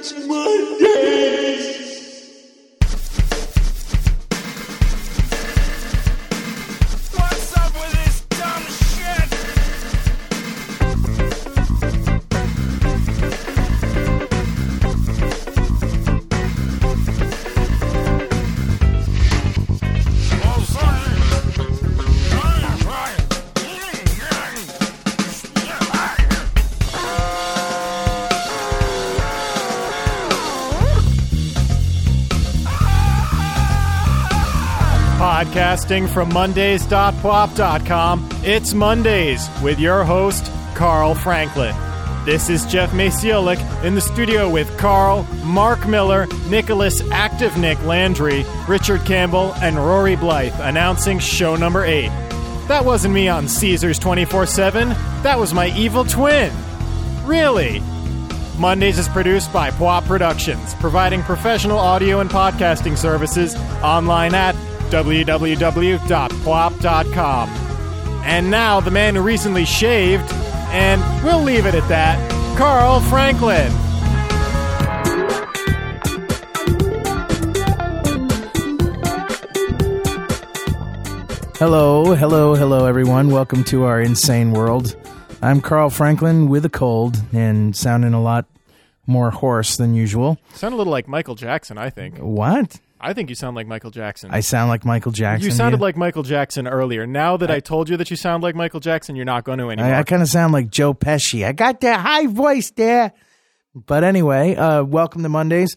It's Mondays. Podcasting from Mondays.pwop.com, it's Mondays with your host, Carl Franklin. This is Jeff Maciolik in the studio with Carl, Mark Miller, Nicholas Active Nick Landry, Richard Campbell, and Rory Blyth announcing show number 8. That wasn't me on Caesars 24 7, that was my evil twin. Really? Mondays is produced by Pwop Productions, providing professional audio and podcasting services online at www.pwop.com. And now, the man who recently shaved, and we'll leave it at that, Carl Franklin. Hello, hello, hello, everyone. Welcome to our insane world. I'm Carl Franklin with a cold and sounding a lot more hoarse than usual. Sound a little like Michael Jackson, I think. What? I think you sound like Michael Jackson. I sound like Michael Jackson. you sounded yeah? like Michael Jackson earlier. Now that I told you that you sound like Michael Jackson, you're not going to anymore. I, I kind of sound like Joe Pesci. I got that high voice there. But anyway, uh, welcome to Mondays.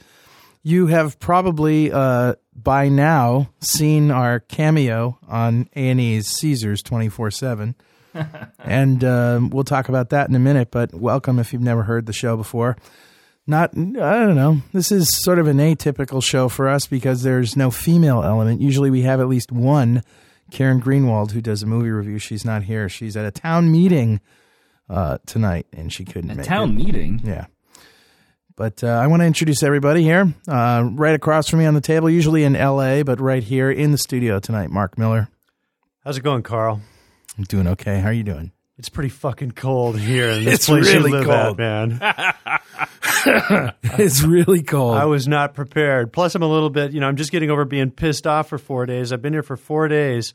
You have probably uh, by now seen our cameo on A&E's Caesars 24-7. and um, we'll talk about that in a minute, but welcome if you've never heard the show before. Not, I don't know. This is sort of an atypical show for us because there's no female element. Usually we have at least one. Karen Greenwald, who does a movie review, she's not here. She's at a town meeting uh, tonight, and she couldn't A make town it. meeting. Yeah. But uh, I want to introduce everybody here. Uh, right across from me on the table, usually in L.A., but right here in the studio tonight, Mark Miller. How's it going, Carl? I'm doing okay. How are you doing? It's pretty fucking cold here in this It's place really you live cold. at, man. it's really cold. I was not prepared. Plus, I'm a little bit, you know, I'm just getting over being pissed off for four days. I've been here for four days.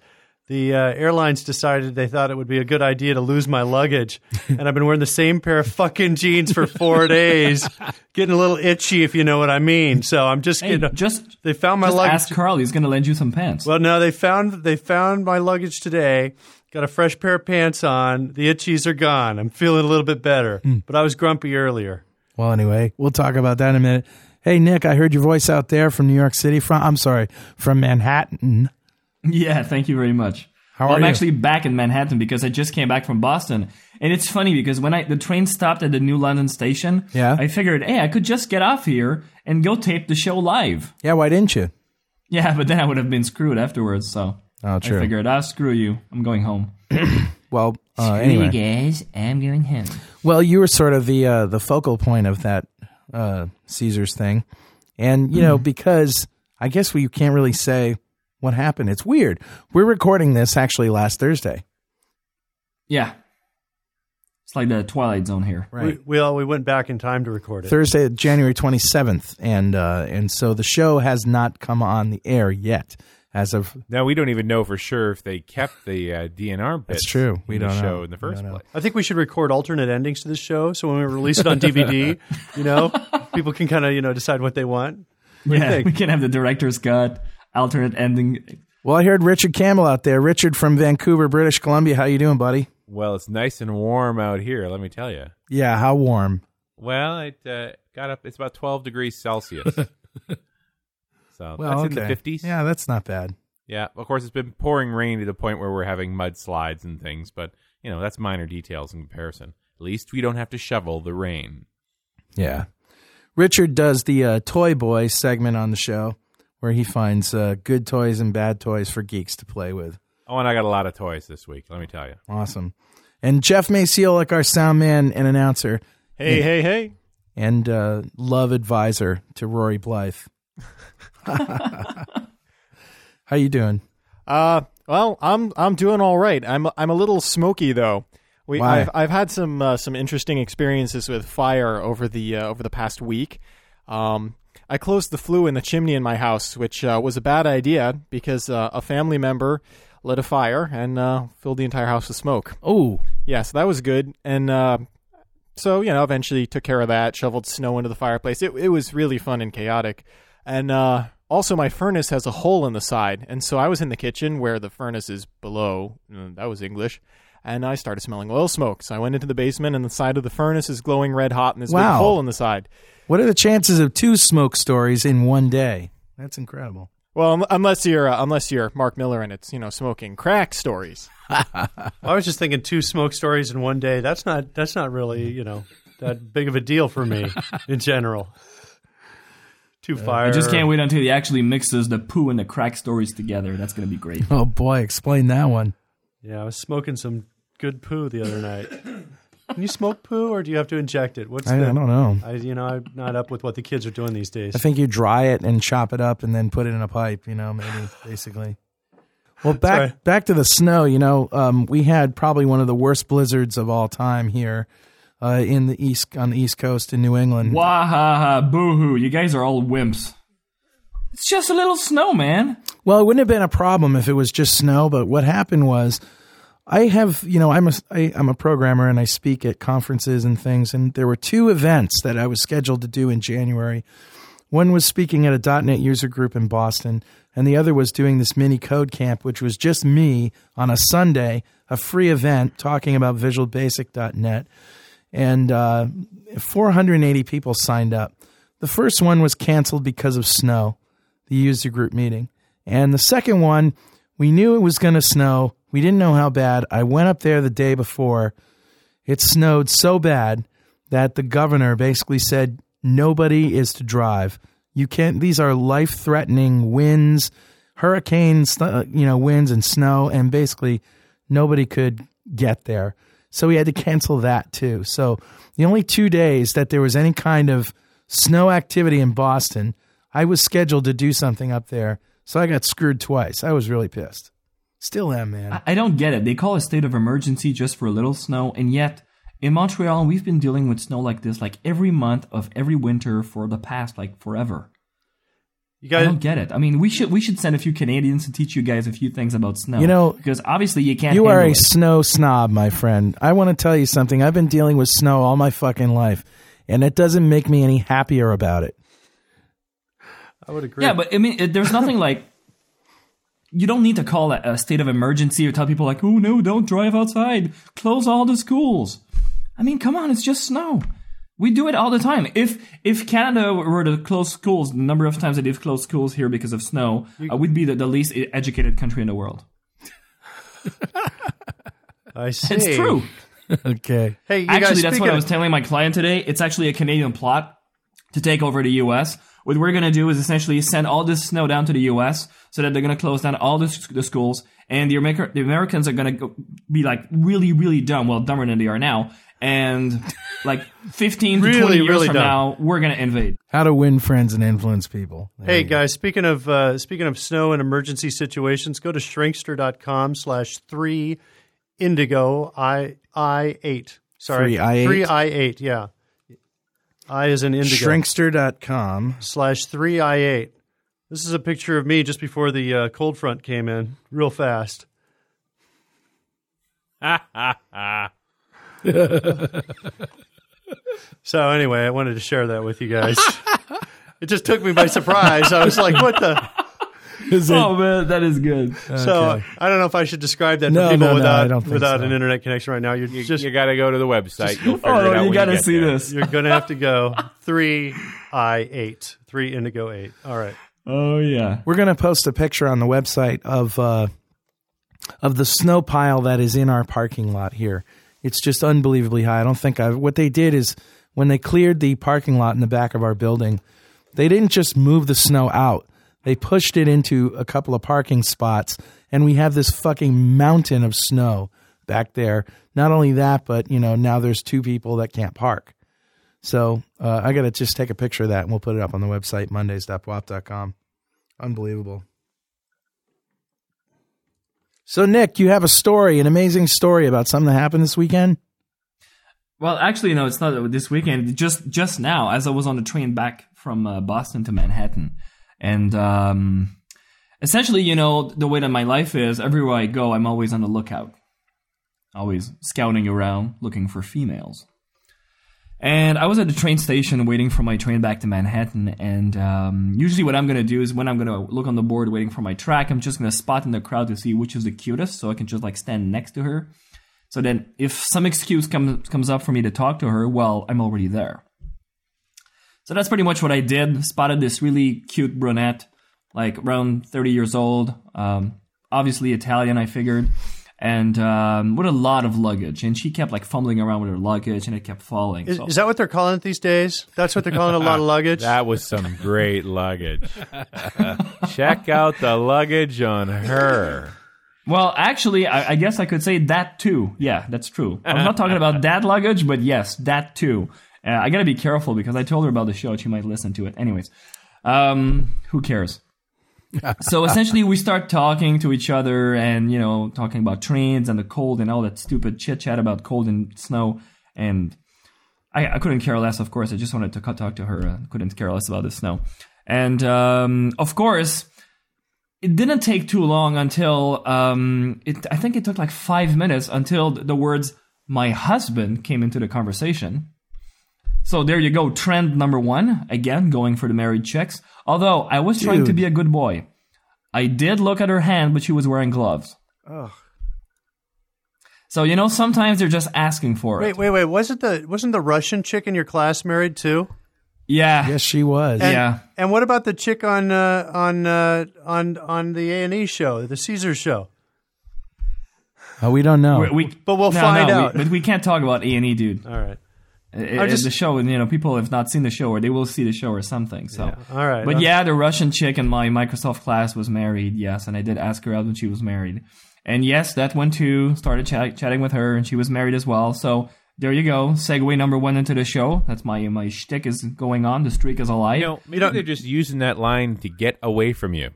The uh, airlines decided they thought it would be a good idea to lose my luggage, and I've been wearing the same pair of fucking jeans for four days, getting a little itchy, if you know what I mean. So I'm just, Hey, know, just they found my just luggage. ask Carl. He's going to lend you some pants. Well, no, they found they found my luggage today. Got a fresh pair of pants on. The itchies are gone. I'm feeling a little bit better, but I was grumpy earlier. well, anyway, we'll talk about that in a minute. Hey, Nick, I heard your voice out there from New York City. From I'm sorry, from Manhattan. Yeah, thank you very much. How well, are I'm you? actually back in Manhattan because I just came back from Boston, and it's funny because when I the train stopped at the New London station, Yeah. I figured, hey, I could just get off here and go tape the show live. Yeah, why didn't you? Yeah, but then I would have been screwed afterwards. So Oh, true. I figured, ah, screw you. I'm going home. Well, uh, anyway. guys, I'm going home. Well, you were sort of the uh, the focal point of that uh, Caesars thing, and you Mm-hmm. know because I guess we can't really say what happened. It's weird. We're recording this actually last Thursday. Yeah, it's like the Twilight Zone here. We, we all we went back in time to record it. Thursday, January twenty seventh, and uh, and so the show has not come on the air yet. As of Now we don't even know for sure if they kept the uh, DNR bits. That's true. We in don't know. show in the first don't place. I think we should record alternate endings to this show, so when we release it on DVD, you know, people can kind of you know decide what they want. What do you Yeah, think? we can have the director's cut, alternate ending. well, I heard Richard Campbell out there. Richard from Vancouver, British Columbia. How you doing, buddy? Well, it's nice and warm out here. Let me tell you. Yeah, how warm? Well, it uh, got up. It's about twelve degrees Celsius. so Well, that's in the fifties. Yeah, that's not bad. Yeah, of course, it's been pouring rain to the point where we're having mudslides and things, but you know that's minor details in comparison. At least we don't have to shovel the rain. Yeah. Richard does the uh, Toy Boy segment on the show where he finds uh, good toys and bad toys for geeks to play with. Oh, and I got a lot of toys this week. Let me tell you. Awesome. And Jeff Maciolik, our sound man and announcer, Hey, hey, hey. and uh, love advisor to Rory Blyth. How you doing? Uh, well, I'm I'm doing all right. I'm I'm a little smoky though. We Why? I've I've had some uh, some interesting experiences with fire over the uh, over the past week. Um, I closed the flue in the chimney in my house, which uh, was a bad idea because uh, a family member lit a fire and uh, filled the entire house with smoke. Oh, Yeah, so that was good. And uh, so, you know, eventually took care of that, shoveled snow into the fireplace. It, it was really fun and chaotic. And uh, also, my furnace has a hole in the side. And so I was in the kitchen where the furnace is below. uh, That was English. And I started smelling oil smoke. So I went into the basement, and the side of the furnace is glowing red hot, and there's a big Wow. hole in the side. what are the chances of two smoke stories in one day? That's incredible. Well, um, unless you're uh, unless you're Mark Miller and it's you know smoking crack stories. I was just thinking two smoke stories in one day. That's not that's not really you know that big of a deal for me in general. Two fire. I just can't wait until he actually mixes the poo and the crack stories together. That's gonna be great. Oh boy, explain that one. Yeah, I was smoking some good poo the other night. Can you smoke poo, or do you have to inject it? What's I, the? I don't know. I you know I'm not up with what the kids are doing these days. I think you dry it and chop it up and then put it in a pipe. You know, maybe basically. Well, back right. back to the snow. You know, um, we had probably one of the worst blizzards of all time here uh, in the east on the east coast in New England. Wahaha, boo hoo. You guys are all wimps. It's just a little snow, man. Well, it wouldn't have been a problem if it was just snow, but what happened was I have, you know, I'm a I, I'm a programmer and I speak at conferences and things and there were two events that I was scheduled to do in January. One was speaking at a .NET user group in Boston and the other was doing this mini code camp which was just me on a Sunday, a free event talking about visualbasic.net and uh, 480 people signed up. The first one was canceled because of snow, the user group meeting. And the second one, we knew it was going to snow. We didn't know how bad. I went up there the day before. It snowed so bad that the governor basically said nobody is to drive. You can't. These are life-threatening winds, hurricanes, uh, you know, winds and snow, and basically nobody could get there. So we had to cancel that too. So the only two days that there was any kind of snow activity in Boston, I was scheduled to do something up there. So I got screwed twice. I was really pissed. Still am, man. I, I don't get it. They call a state of emergency just for a little snow, and yet in Montreal, we've been dealing with snow like this like every month of every winter for the past like forever. you I guys, don't get it. I mean, we should we should send a few Canadians to teach you guys a few things about snow. You know, because obviously you can't. You are a it. snow snob, my friend. I want to tell you something. I've been dealing with snow all my fucking life, and it doesn't make me any happier about it. I would agree. Yeah, but I mean, it, there's nothing like. You don't need to call a, a state of emergency or tell people like, "Oh no, don't drive outside. Close all the schools." I mean, come on, it's just snow. We do it all the time. If if Canada were to close schools, the number of times that they've closed schools here because of snow, uh, we'd be the, the least educated country in the world. I see. It's true. Okay. Hey, you Actually, guys, that's speaking what I was telling my client today. It's actually a Canadian plot to take over the U.S. What we're going to do is essentially send all this snow down to the U.S. so that they're going to close down all the, the schools, and the, America, the Americans are going to be like really, really dumb. Well, dumber than they are now. And like 15 to Really, 20 years really from dumb. now, we're going to invade. How to win friends and influence people. There Hey you go. guys, speaking of uh, speaking of snow and emergency situations, go to shrinkster.com slash three indigo I I eight. Sorry. Three I eight? Three I eight, yeah. I is an indigo. Shrinkster.com. slash three I eight. This is a picture of me just before the uh, cold front came in, real fast. so anyway, I wanted to share that with you guys. it just took me by surprise. I was like, "What the?" Oh, man, that is good. So I don't know if I should describe that No, to people no, no, without don't think without so. an internet connection right now. You're You, just you got to go to the website. You'll figure Oh, it out. you when got to get see there. this. you're gonna have to go three I eight three indigo eight. All right. Oh, yeah. We're going to post a picture on the website of uh, of the snow pile that is in our parking lot here. It's just unbelievably high. I don't think I've. What they did is when they cleared the parking lot in the back of our building, they didn't just move the snow out. They pushed it into a couple of parking spots, and we have this fucking mountain of snow back there. Not only that, but you know now there's two people that can't park. So uh, I got to just take a picture of that, and we'll put it up on the website mondays.pwop.com. Unbelievable. So Nick, you have a story, an amazing story about something that happened this weekend. Well, actually, no, it's not this weekend. Just just now, as I was on the train back from uh, Boston to Manhattan, and um, essentially, you know, the way that my life is, everywhere I go, I'm always on the lookout, always scouting around looking for females. And I was at the train station waiting for my train back to Manhattan. And um, usually, what I'm going to do is when I'm going to look on the board waiting for my track, I'm just going to spot in the crowd to see which is the cutest so I can just like stand next to her. So then, if some excuse comes comes up for me to talk to her, well, I'm already there. So that's pretty much what I did. Spotted this really cute brunette, like around 30 years old, um, obviously Italian, I figured, and um, with a lot of luggage. And she kept like fumbling around with her luggage, and it kept falling. Is, So- is that what they're calling it these days? That's what they're calling a lot of luggage. That was some great luggage. Check out the luggage on her. Well, actually, I, I guess I could say that too. Yeah, that's true. I'm not talking about that luggage, but yes, that too. Uh, I gotta be careful because I told her about the show. She might listen to it. Anyways, um, who cares? so essentially, we start talking to each other and, you know, talking about trains and the cold and all that stupid chit chat about cold and snow. And I, I couldn't care less, of course. I just wanted to cut- talk to her. I couldn't care less about the snow. And, um, of course, it didn't take too long until um, it, I think it took like five minutes until the words "my husband" came into the conversation. So there you go, trend number one again, going for the married chicks. Although I was trying to be a good boy, I did look at her hand, but she was wearing gloves. So you know, sometimes they're just asking for Wait, it. wait, wait. Wait. Wasn't the wasn't the Russian chick in your class married too? Yeah, Yes, she was. And, Yeah. And what about the chick on uh, on uh, on on the A and E show, the Caesar show? Oh, we don't know. we, we- But we'll no, find no, we- out. but we can't talk about A and E, dude. All right. Just- the show, you know, people have not seen the show, or they will see the show or something. So, All right. but yeah, the Russian chick in my Microsoft class was married. Yes, and I did ask her out when she was married. And yes, that went too. Started chat- chatting with her, and she was married as well. So there you go. Segue number one into the show. That's my my shtick is going on. The streak is alive. You know, maybe they're just using that line to get away from you.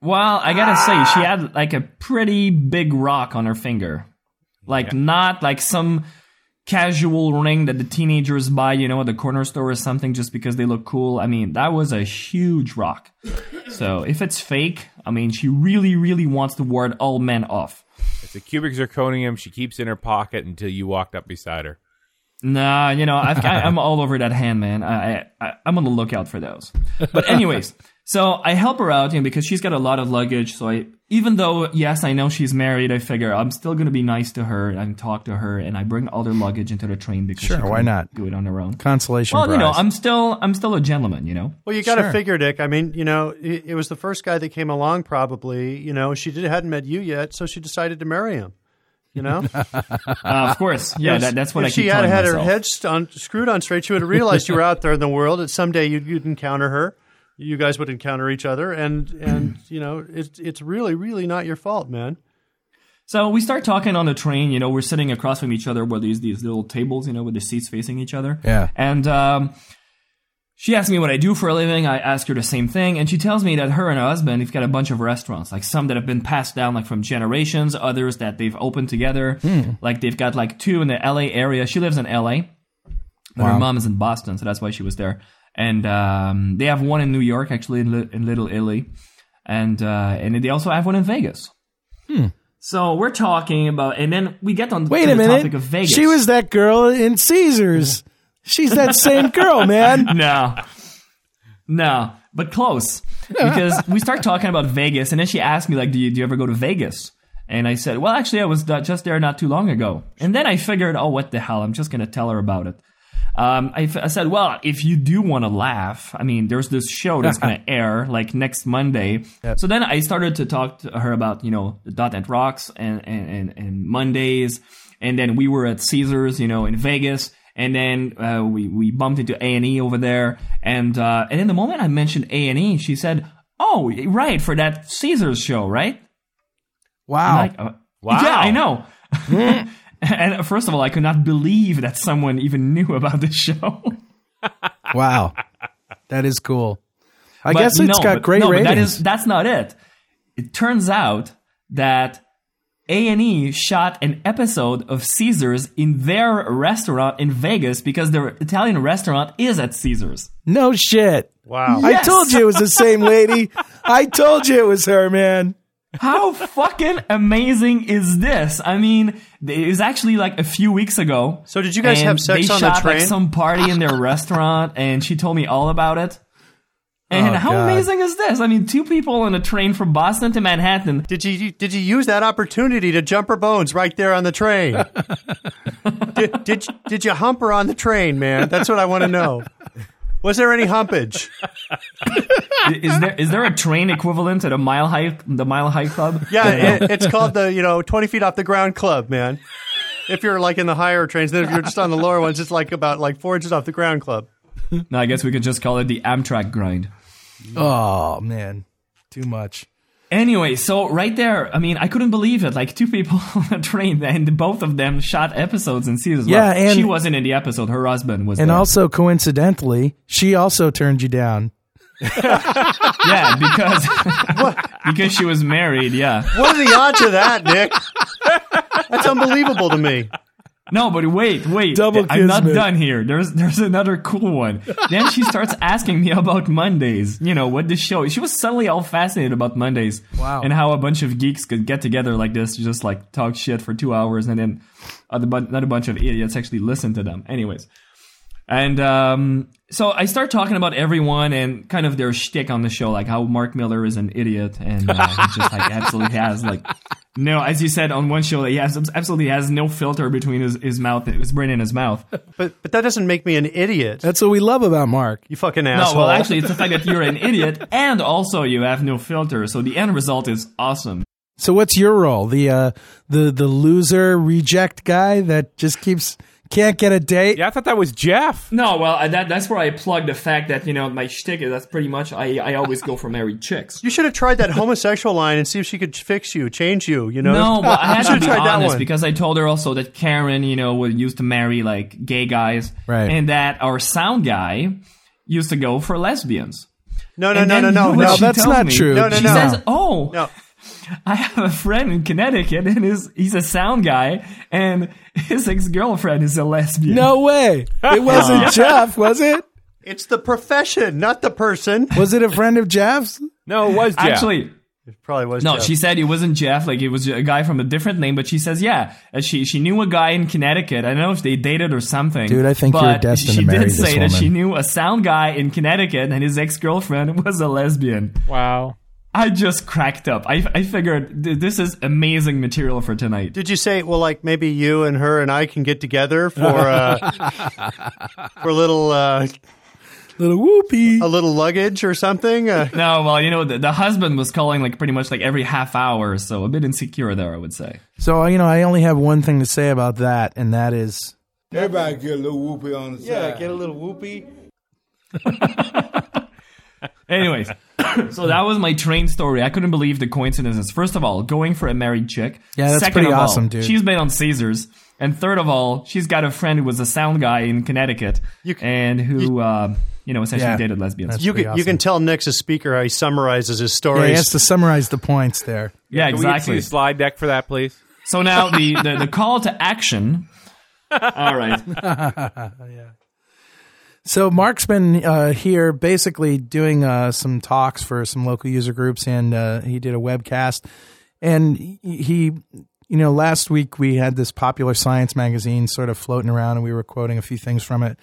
Well, I gotta say, she ah! had like a pretty big rock on her finger. Like, not like some casual ring that the teenagers buy, you know, at the corner store or something just because they look cool. I mean, that was a huge rock. So if it's fake, I mean, she really, really wants to ward all men off. It's a cubic zirconium she keeps in her pocket until you walked up beside her. Nah, you know, I've, I, I'm all over that hand, man. I, I, I'm on the lookout for those. But anyways, so I help her out, you know, because she's got a lot of luggage. So I, even though yes, I know she's married, I figure I'm still gonna be nice to her and talk to her, and I bring all their luggage into the train because Sure, she why couldn't do it on her own? Consolation Well, prize. you know, I'm still, I'm still a gentleman, you know. Well, you got to Sure. figure, Dick. I mean, you know, it, it was the first guy that came along. Probably, you know, she did, hadn't met you yet, so she decided to marry him. You know, Uh, of course, yeah, that, that's what if I keep she had had myself. her head st- on, screwed on straight, she would have realized you were out there in the world. That someday you'd, you'd encounter her. You guys would encounter each other, and and you know, it's it's really really not your fault, man. So we start talking on the train. You know, we're sitting across from each other where these these little tables, you know, with the seats facing each other. Yeah. And um, she asked me what I do for a living. I ask her the same thing, and she tells me that her and her husband have got a bunch of restaurants, like some that have been passed down like from generations, others that they've opened together. Like they've got like two in the L.A. area. She lives in L.A., but her mom is in Boston, so that's why she was there. And um, they have one in New York, actually in, in Little Italy, and uh, and they also have one in Vegas. So we're talking about, and then we get on Wait a the minute. topic of Vegas. She was that girl in Caesars. She's that same girl, man. no, no, but close because we start talking about Vegas, and then she asked me like, "Do you do you ever go to Vegas?" And I said, "Well, actually, I was just there not too long ago." And then I figured, "Oh, what the hell? I'm just gonna tell her about it." Um, I, I said, "Well, if you do want to laugh, I mean, there's this show that's gonna air like next Monday." So then I started to talk to her about you know the dot net rocks and and, and Mondays, and then we were at Caesars, you know, in Vegas and then uh, we we bumped into A and E over there, and uh, and in the moment I mentioned A and E, she said, "Oh, right, for that Caesars show, right?" Wow. Like, uh, Wow. Yeah, I know. and first of all, I could not believe that someone even knew about this show. wow. That is cool. I But guess it's no, got but- great no, but ratings. that is that's not it. It turns out that A&E shot an episode of Caesars in their restaurant in Vegas because their Italian restaurant is at Caesars. No shit. Wow. I told you it was the same lady. I told you it was her, man. How fucking amazing is this? I mean, it was actually like a few weeks ago. So did you guys have sex they on the train? Like some party in their restaurant, and she told me all about it. And Oh, how God. amazing is this? I mean, two people on a train from Boston to Manhattan. Did you did you use that opportunity to jump her bones right there on the train? did, did you- did you hump her on the train, man? That's what I want to know. Was there any humpage? is there is there a train equivalent at the Mile High the Mile High Club? Yeah, it, it's called the you know twenty feet off the ground club, man. If you're like in the higher trains, then if you're just on the lower ones, it's like about like four inches off the ground club. No, I guess we could just call it the Amtrak grind. Oh man, too much. Anyway, so right there, I mean, I couldn't believe it. Like two people on a train, and both of them shot episodes and seasons. Yeah, Well, and- she wasn't in the episode. Her husband was. And there. also, coincidentally, she also turned you down. yeah, because because she was married. Yeah. What are the odds of that, Nick? That's unbelievable to me. No, but wait, wait. Double I'm not done here. There's there's another cool one. then she starts asking me about Mondays. You know, what the show. She was suddenly all fascinated about Mondays. Wow. And how a bunch of geeks could get together like this, to just like talk shit for two hours, and then another bunch of idiots actually listen to them. Anyways. And um, so I start talking about everyone and kind of their shtick on the show, like how Mark Miller is an idiot and uh, he just like absolutely has like no, as you said on one show, that he has absolutely has no filter between his, his mouth, his brain and his mouth. But but that doesn't make me an idiot. That's what we love about Mark. You fucking asshole. No, well, actually, it's the fact that you're an idiot and also you have no filter. So the end result is awesome. So, what's your role? The uh, the the loser reject guy that just keeps can't get a date. Yeah, I thought that was Jeff. No, well, I- that, that's where I plug the fact that you know my shtick is that's pretty much I, I always go for married chicks. you should have tried that homosexual line and see if she could fix you, change you. You know? No, but I had to be tried that honest one. because I told her also that Karen, you know, would used to marry like gay guys, Right. And that our sound guy used to go for lesbians. no, no, no, no, no, no. that's not me- true. No, no, She no. says, "Oh, No. I have a friend in Connecticut, and his he's a sound guy, and his ex girlfriend is a lesbian." No way. It wasn't Jeff, was it? It's the profession, not the person. Was it a friend of Jeff's? No, it was Jeff. actually, It probably was. no. Jeff. She said it wasn't Jeff. Like it was a guy from a different name, but she says, yeah, uh, she she knew a guy in Connecticut. I don't know if they dated or something. Dude, I think you're destined she to marry did this say that woman. she knew a sound guy in Connecticut, and his ex girlfriend was a lesbian. wow. I just cracked up. I I figured th- this is amazing material for tonight. Did you say, well, like maybe you and her and I can get together for uh, for a little uh, Little whoopee. a little luggage or something? Uh, No, well, you know, the, the husband was calling like pretty much like every half hour, so a bit insecure there, I would say. So, you know, I only have one thing to say about that, and that is Everybody get a little whoopee on the yeah, side. Yeah, get a little whoopee. Anyways, so that was my train story. I couldn't believe the coincidences. First of all, going for a married chick. Yeah, that's Second pretty of all, awesome, dude. She's been on Caesars. And third of all, she's got a friend who was a sound guy in Connecticut You c- and who, uh, you know, essentially Yeah, dated lesbians. You can, awesome. you can tell Nick's a speaker how he summarizes his Yeah, stories. he has to summarize the points there. yeah, Can we get to exactly. slide deck for that, please? So now the, the, the call to action. All right. So Mark's been uh, here basically doing uh, some talks for some local user groups, and uh, he did a webcast. And he- you know, last week we had this popular science magazine sort of floating around, and we were quoting a few things from it.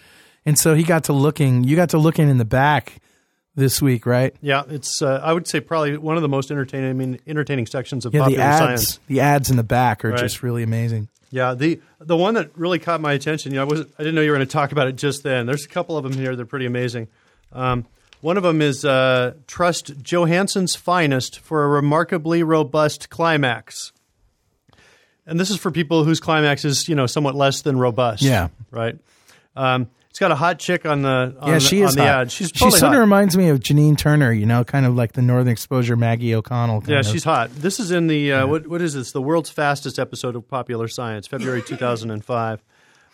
And so he got to looking. You got to looking in the back this week, right? yeah, it's uh, I would say probably one of the most entertaining I mean, entertaining sections of Yeah, the popular ads, science. the ads in the back are Right. just really amazing. Yeah, the the one that really caught my attention, you know, I was I didn't know you were going to talk about it just then. There's a couple of them here they're pretty amazing. Um, one of them is uh, trust Johansson's finest for a remarkably robust climax, and this is for people whose climax is you know somewhat less than robust. Yeah. right. Um, it's got a hot chick on the on yeah, the, she on is the hot. ad. She's she sort of reminds me of Janine Turner, you know, kind of like the Northern Exposure Maggie O'Connell. Kind Yeah, of. she's hot. This is in the uh, what? What is this? The world's fastest episode of Popular Science, February two thousand and five.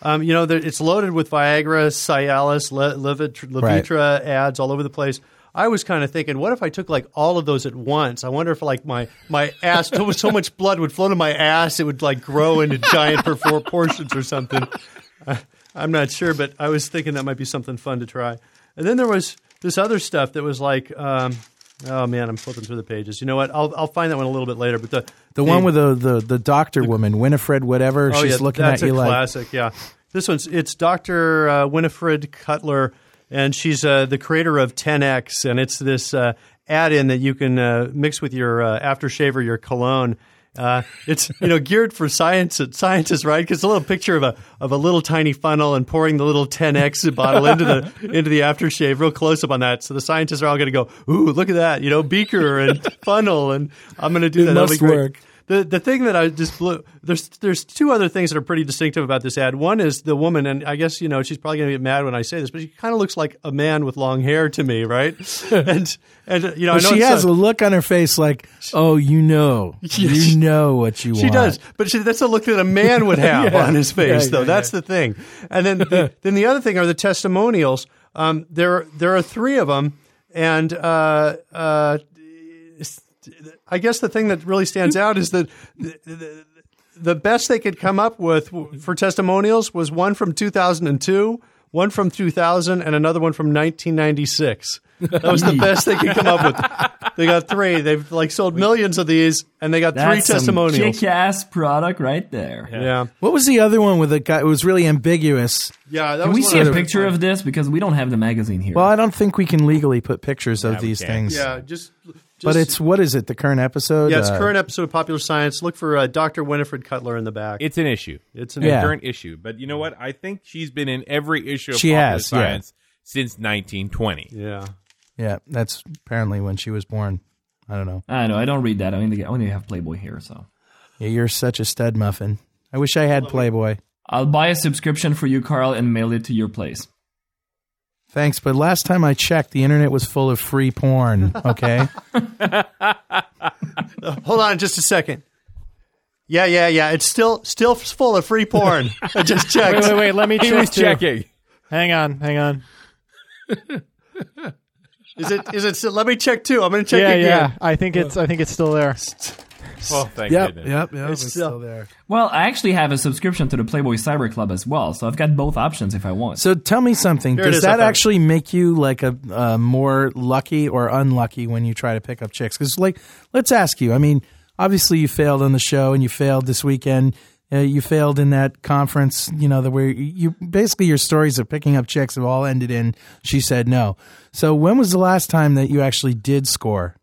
Um, you know, there, it's loaded with Viagra, Cialis, Le, Levit- Levitra ads all over the place. I was kind of thinking, what if I took like all of those at once? I wonder if like my my ass, so, so much blood would flow to my ass, it would like grow into giant por- portions or something. I, I'm not sure, but I was thinking that might be something fun to try. And then there was this other stuff that was like. Um, Oh man, I'm flipping through the pages. You know what? I'll I'll find that one a little bit later. But the The one with the, the, the doctor woman, Winifred, whatever, oh she's yeah, looking at you a like. classic. Yeah, this one's it's Dr. Uh, Winifred Cutler, and she's uh, the creator of 10x, and it's this uh, add-in that you can uh, mix with your uh, aftershave or your cologne. Uh, it's you know geared for science scientists, right? Because it's a little picture of a of a little tiny funnel and pouring the little 10x bottle into the into the aftershave, real close up on that. So the scientists are all going to go, "Ooh, look at that!" You know, beaker and funnel, and I'm going to do that. That'll must work. The the thing that I just blew there's there's two other things that are pretty distinctive about this ad. One is the woman, and I guess you know she's probably going to get mad when I say this, but she kind of looks like a man with long hair to me, right? and and you know I know she has a- a look on her face like, oh, you know, you know what you want. She does, but she, that's a look that a man would have Yeah. on his face, Yeah, though. yeah, that's the thing. And then, the, then the other thing are the testimonials. Um, there, there are three of them, and uh, uh, I guess the thing that really stands out is that the, the, the best they could come up with for testimonials was one from 2002, one from 2000, and another one from 1996. That was the best they could come up with. They got three. They've like sold millions of these, and they got That's three testimonials. some kick-ass product right there. Yeah. What was the other one with the guy? It was really ambiguous. Yeah, that Can was we see a picture of this because we don't have the magazine here? Well, I don't think we can legally put pictures of we these things. Yeah, just, just But it's what is it? The current episode? yeah, it's Uh, current episode of Popular Science. Look for uh, Dr. Winifred Cutler in the back. It's an issue. It's an Yeah. current issue. But you know what? I think she's been in every issue of She Popular has, yeah. Since 1920. yeah. Yeah, that's apparently when she was born. I don't know. I know. I don't read that. I only, I only have Playboy here, so Yeah, you're such a stud muffin. I wish I had Playboy. I'll buy a subscription for you, Carl, and mail it to your place. Thanks, but last time I checked, the internet was full of free porn. Okay, uh, Hold on just a second. Yeah, yeah, yeah. It's still still full of free porn. I just checked. Wait, wait, wait. Let me He check. was too. checking. Hang on, hang on. Is it is it still, let me check too. I'm going to check yeah, again. yeah. I think it's. I think it's still there. Well, thank yep, goodness. yep, yep. It's, It's still, still- there. Well, I actually have a subscription to the Playboy Cyber Club as well, so I've got both options if I want. So tell me something. Here Does that I found actually make you like a uh, more lucky or unlucky when you try to pick up chicks? Because like, let's ask you. I mean, obviously you failed on the show and you failed this weekend. Uh, you failed in that conference. You know, the where you basically your stories of picking up chicks have all ended in she said no. So when was the last time that you actually did score?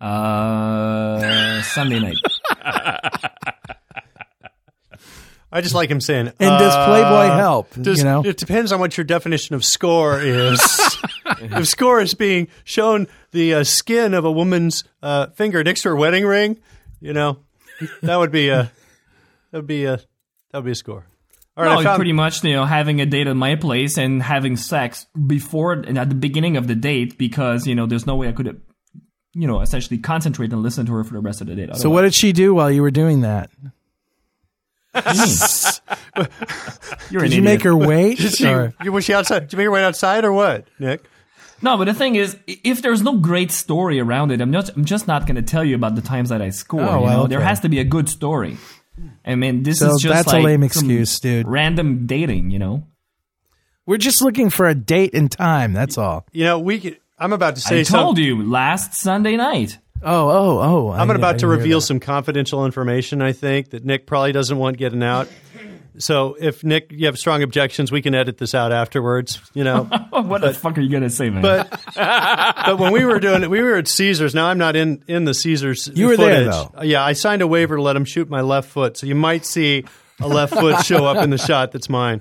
Uh, Sunday night. I just like him saying. And does Playboy uh, help? Does, you know, It depends on what your definition of score is. if score is being shown the uh, skin of a woman's uh, finger next to her wedding ring, you know, that would be a that would be a that would be a score. All right, no, found, pretty much, you know, having a date at my place and having sex before and at the beginning of the date because you know there's no way I could, you know, essentially concentrate and listen to her for the rest of the date. so what did she do while you were doing that? You're an Did you idiot. make her wait? Did she, or- was she outside? Did you make her wait outside or what, Nick? No, but the thing is, if there's no great story around it, I'm just I'm just not going to tell you about the times that I score. Oh, you well, know? There has to be a good story. I mean, this So is just that's a lame excuse, dude. Random dating, you know. We're just looking for a date and time. That's all. You know, we. Could, I'm about to say I something. told you last Sunday night. Oh, oh, oh! I'm I- about I to hear reveal some confidential information. I think that Nick probably doesn't want getting out. So if Nick, you have strong objections, we can edit this out afterwards. You know, what the fuck are you going to say, man? but but when we were doing it, we were at Caesars. Now I'm not in in the Caesars. You were there, footage. though. Uh, Yeah, I signed a waiver to let him shoot my left foot, so you might see a left foot show up in the shot that's mine.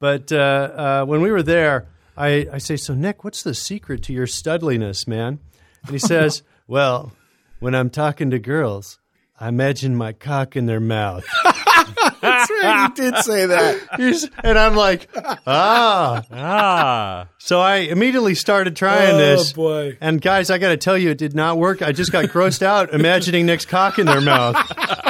But uh, uh, when we were there, I, I say, "So Nick, what's the secret to your studliness, man?" And he says, "Well, when I'm talking to girls, I imagine my cock in their mouth." That's right. You did say that. He's- and I'm like, ah. Ah. So I immediately started trying this. Oh, boy. And guys, I got to tell you, it did not work. I just got grossed out imagining Nick's cock in their mouth.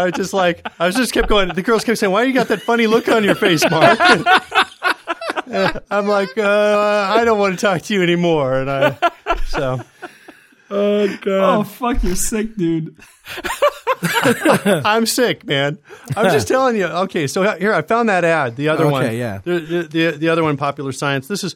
I was just like, I was just kept going. The girls kept saying, "Why you got that funny look on your face, Mark?" I'm like, uh, I don't want to talk to you anymore. And I, so Oh god! Oh fuck, you're sick, dude. I'm sick, man. I'm just telling you. Okay, so here I found that ad. The other Okay, one, yeah. The, the, the, the other one, Popular Science. This is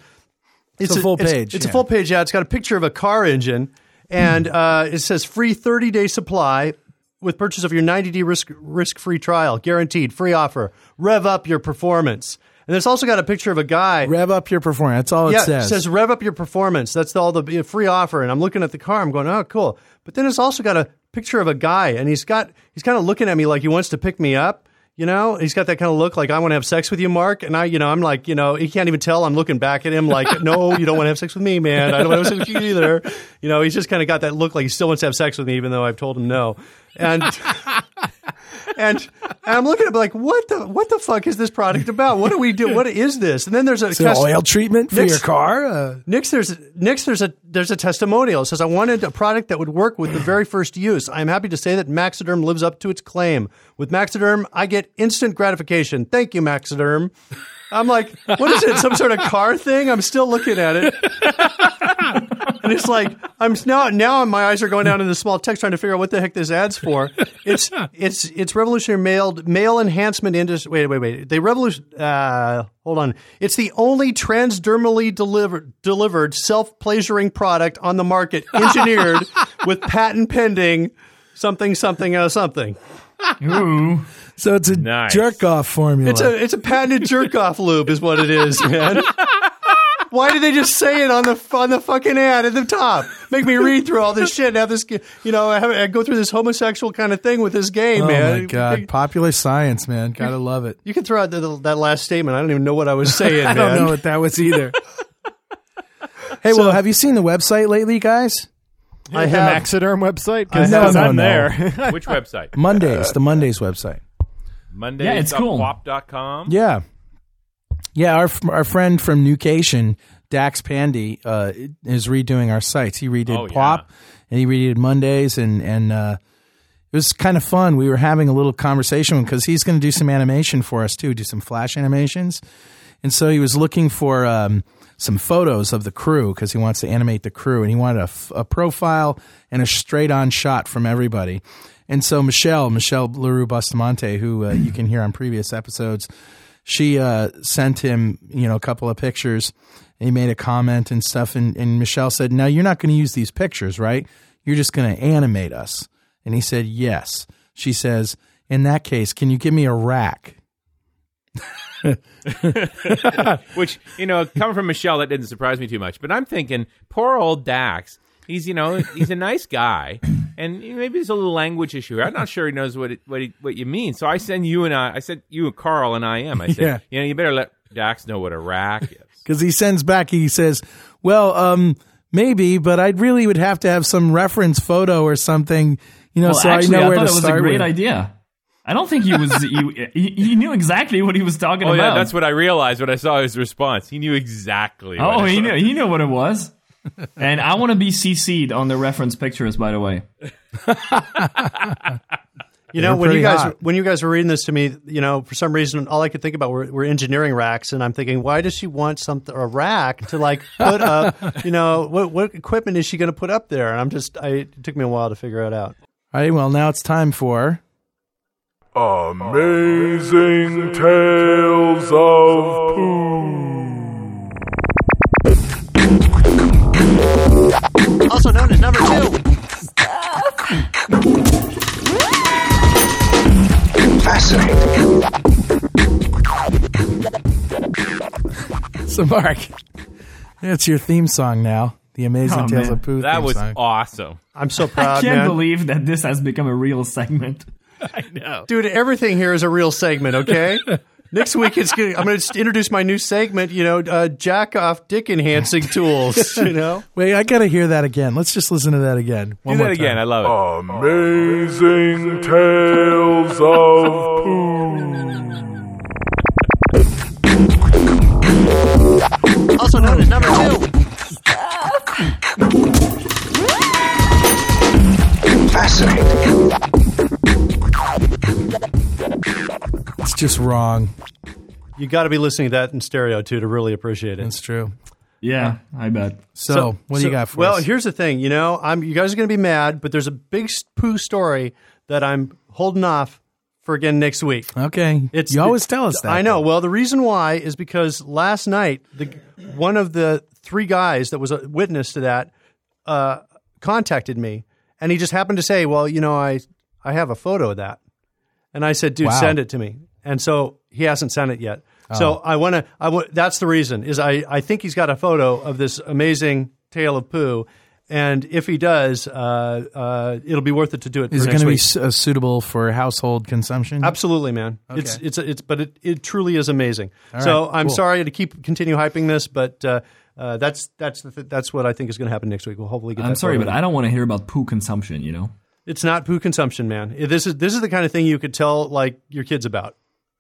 it's, a full page, It's, a yeah. full page ad. It's got a picture of a car engine, and uh, it says free 30 day supply with purchase of your 90 day risk risk free trial, guaranteed free offer. Rev up your performance. And it's also got a picture of a guy. Rev up your performance. That's all it yeah, says. it says rev up your performance. That's all the uh, free offer. And I'm looking at the car. I'm going, oh, cool. But then it's also got a picture of a guy, and he's got he's kind of looking at me like he wants to pick me up. You know, he's got that kind of look like I want to have sex with you, Mark. And I, you know, I'm like, you know, he can't even tell. I'm looking back at him like, no, you don't want to have sex with me, man. I don't want to have sex with you either. You know, he's just kind of got that look like he still wants to have sex with me, even though I've told him no. And and, and I'm looking at him like, what the what the fuck is this product about? What do we do? What is this? And then there's a an oil treatment for Next- your car. Uh, Next, there's next there's a there's a testimonial. It says I wanted a product that would work with the very first use. I am happy to say that Maxiderm lives up to its claim. With Maxiderm, I get instant gratification. Thank you, Maxiderm. I'm like, what is it? Some sort of car thing? I'm still looking at it, and it's like I'm now now my eyes are going down in the small text trying to figure out what the heck this ad's for. It's it's it's revolutionary male male enhancement industry. Wait wait wait. They revolution. Uh, hold on. It's the only transdermally delivered delivered self pleasuring product on the market, engineered with patent pending. Something something uh, something. Ooh. so it's a Nice. jerk off formula. It's a it's a patented jerk off lube, is what it is, man. Why did they just say it on the on the fucking ad at the top? Make me read through all this shit. and Have this, you know, I, have, I go through this homosexual kind of thing with this gay oh man. my god, popular science, man. Gotta love it. You can throw out the, that last statement. I don't even know what I was saying, I man. don't know what that was either. hey, well, have you seen the website lately, guys? I the have. Maxiderm website I because know, no, I'm no. there. Which website? Mondays, the Mondays website. Monday. Yeah, it's cool. Wop.com. Yeah, yeah. Our our friend from Nukeation, Dax Pandhi, uh, is redoing our sites. He redid Oh, yeah. Pop, and he redid Mondays, and and uh, it was kind of fun. We were having a little conversation because he's going to do some animation for us too, do some flash animations, and so he was looking for um, some photos of the crew because he wants to animate the crew, and he wanted a, f- a profile and a straight on shot from everybody. And so Michelle, Michele Leroux Bustamante, who uh, you can hear on previous episodes, she uh, sent him, you know, a couple of pictures. He made a comment and stuff, and, and Michelle said, "Now you're not going to use these pictures, right? You're just going to animate us." And he said, "Yes." She says, "In that case, can you give me a rack?" Which you know, coming from Michelle, that didn't surprise me too much. But I'm thinking, poor old Dax. He's you know he's a nice guy, and maybe there's a little language issue. here. I'm not sure he knows what it, what he, what you mean. So I send you and I. I said you and Carl and I am. I said, Yeah. you know, you better let Dax know what a rack is. because he sends back he says well um maybe but i really would have to have some reference photo or something you know Well, so actually, i I, know where thought to it was a great with. idea. I don't think he was. he, he, he knew exactly what he was talking Oh about. yeah, that's what I realized when I saw his response. He knew exactly. Oh, it he knew. He knew what it was. And I want to be CC'd on the reference pictures, by the way. You know, when you guys hot. when you guys were reading this to me, you know, for some reason, all I could think about were, were engineering racks, and I'm thinking, why does she want something a rack to like put up? You know, what what equipment is she going to put up there? And I'm just, I it took me a while to figure it out. all right well now it's time for Amazing Tales of Pooh. Also known number two. so mark that's your theme song now the amazing Oh, tales man. of poo That was song. awesome. I'm so proud. I can't man. believe that this has become a real segment. I know, dude, everything here is a real segment. Okay. Next week, it's gonna, I'm going to introduce my new segment. You know, uh, jack off dick enhancing tools. You know. wait i gotta hear that again let's just listen to that again one Do more that again. I love it. Amazing Tales of poo. Also known as number two. it's just wrong you got to be listening to that in stereo too to really appreciate it. That's true. Yeah, I bet. So, what do so- you got for well, us? here's the thing. You know, I'm you guys are going to be mad, but there's a big poo story that I'm holding off for again next week. okay. It's you always tell us that. I know. Well, the reason why is because last night the one of the three guys that was a witness to that uh, contacted me, and he just happened to say, "Well, you know, I I have a photo of that," and I said, "Dude, Wow. send it to me." And so he hasn't sent it yet. So Oh. I want to. I w- that's the reason is I I think he's got a photo of this amazing tale of poo. And if he does, uh, uh, it'll be worth it to do it. Is for it going to be week. s- uh, suitable for household consumption? Absolutely, man. It's Okay. it's it's but it, it truly is amazing. so right, I'm cool. sorry to keep continue hyping this, but uh, uh, that's that's the th- that's what I think is going to happen next week. We'll hopefully get. I'm that sorry, photo. but I don't want to hear about poo consumption. You know. it's not poo consumption, man. This is this is the kind of thing you could tell like your kids about.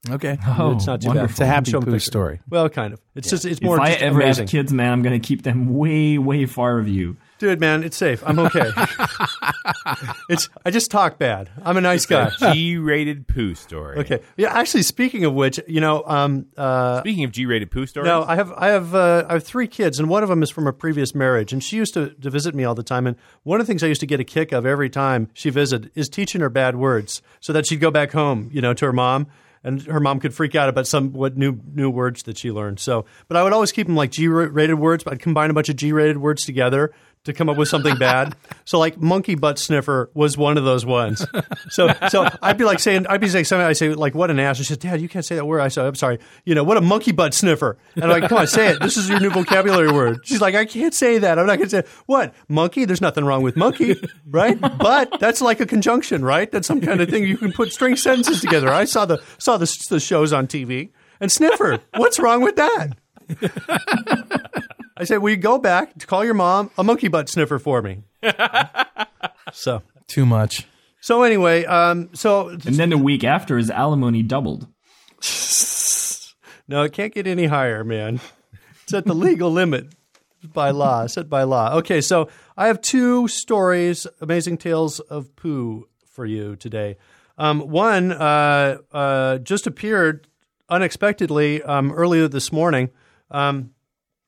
Okay. Oh, it's not too wonderful. bad. It's a happy Show 'em poo pictures. story. Well, kind of. It's just it's more if I just ever amazing, have kids, man, I'm gonna keep them way, way far of you. dude. Man, it's safe. I'm okay. it's I just talk bad. I'm a nice guy. G-rated poo story. Okay. Yeah. Actually, speaking of which, you know, um, uh, Speaking of G-rated poo stories, No, I have I have uh, I have three kids, and one of them is from a previous marriage, and she used to, to visit me all the time. And one of the things I used to get a kick of every time she visited is teaching her bad words, so that she'd go back home, you know, to her mom, and her mom could freak out about some what new new words that she learned. So, but I would always keep them like G-rated words. But I'd combine a bunch of G-rated words together to come up with something bad. So, like monkey butt sniffer was one of those ones. So, so I'd be like saying, I'd be saying something. I say like, "What an ass!" She says, "Dad, you can't say that word." I said, "I'm sorry." You know, what a monkey butt sniffer. And I'm like, "Come on, say it. This is your new vocabulary word." She's like, "I can't say that. I'm not going to say what monkey. There's nothing wrong with monkey, right? But that's like a conjunction, right? That's some kind of thing you can put string sentences together. I saw the saw the, the shows on TV and sniffer. What's wrong with that? I said, "Will you go back to call your mom a monkey butt sniffer for me?" so, Too much. so anyway, um, so And then the week after, his alimony doubled. no, it can't get any higher, man. It's at the legal limit by law, set by law. Okay, so I have two stories, amazing tales of poo for you today. Um, one uh, uh, just appeared unexpectedly um, earlier this morning. Um, it-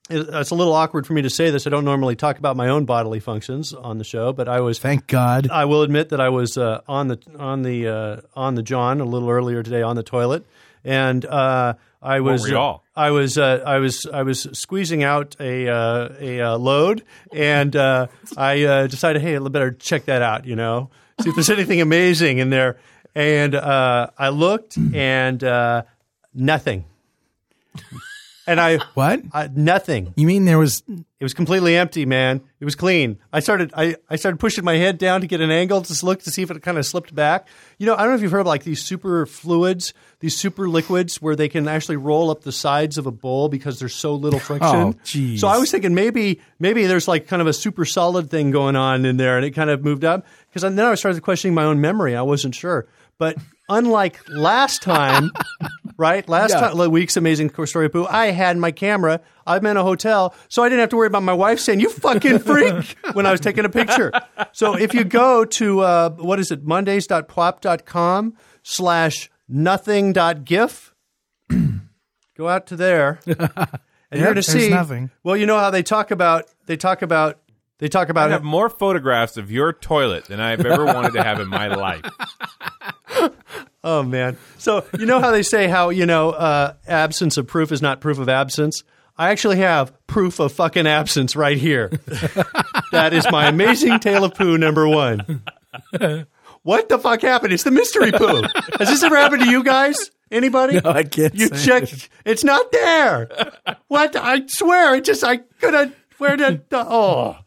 it's a little awkward for me to say this. I don't normally talk about my own bodily functions on the show, but I was Thank God. I will admit that I was uh, on the on the uh, on the John a little earlier today on the toilet, and uh, I was were? I was uh, I was I was squeezing out a uh, a uh, load, and uh, I uh, decided, hey, I better check that out. You know, see if there's anything amazing in there. And uh, I looked, and uh, nothing. And I What? I, nothing. You mean there was? It was completely empty, man. It was clean. I started I, I started pushing my head down to get an angle to look to see if it kind of slipped back. You know, I don't know if you've heard of like these super fluids, these super liquids where they can actually roll up the sides of a bowl because there's so little oh, friction. Oh, jeez. So I was thinking maybe maybe there's like kind of a super solid thing going on in there and it kind of moved up because then I started questioning my own memory. I wasn't sure. But unlike last time, right? Last time, week's amazing story poo. I had my camera. I'm in a hotel, so I didn't have to worry about my wife saying "you fucking freak" when I was taking a picture. So if you go to uh, what is it, Mondays.pwop.com slash nothing.gif, go out to there, and you're going to see nothing. Well, you know how they talk about they talk about they talk about I about have more photographs of your toilet than I've ever wanted to have in my life. Oh man! So you know how they say how you know uh, absence of proof is not proof of absence. I actually have proof of fucking absence right here. that is my amazing tale of poo number one. What the fuck happened? It's the mystery poo. Has this ever happened to you guys? Anybody? No, I can't You say check. It's not there. What? I swear. It just. I could have. Where did? The, oh.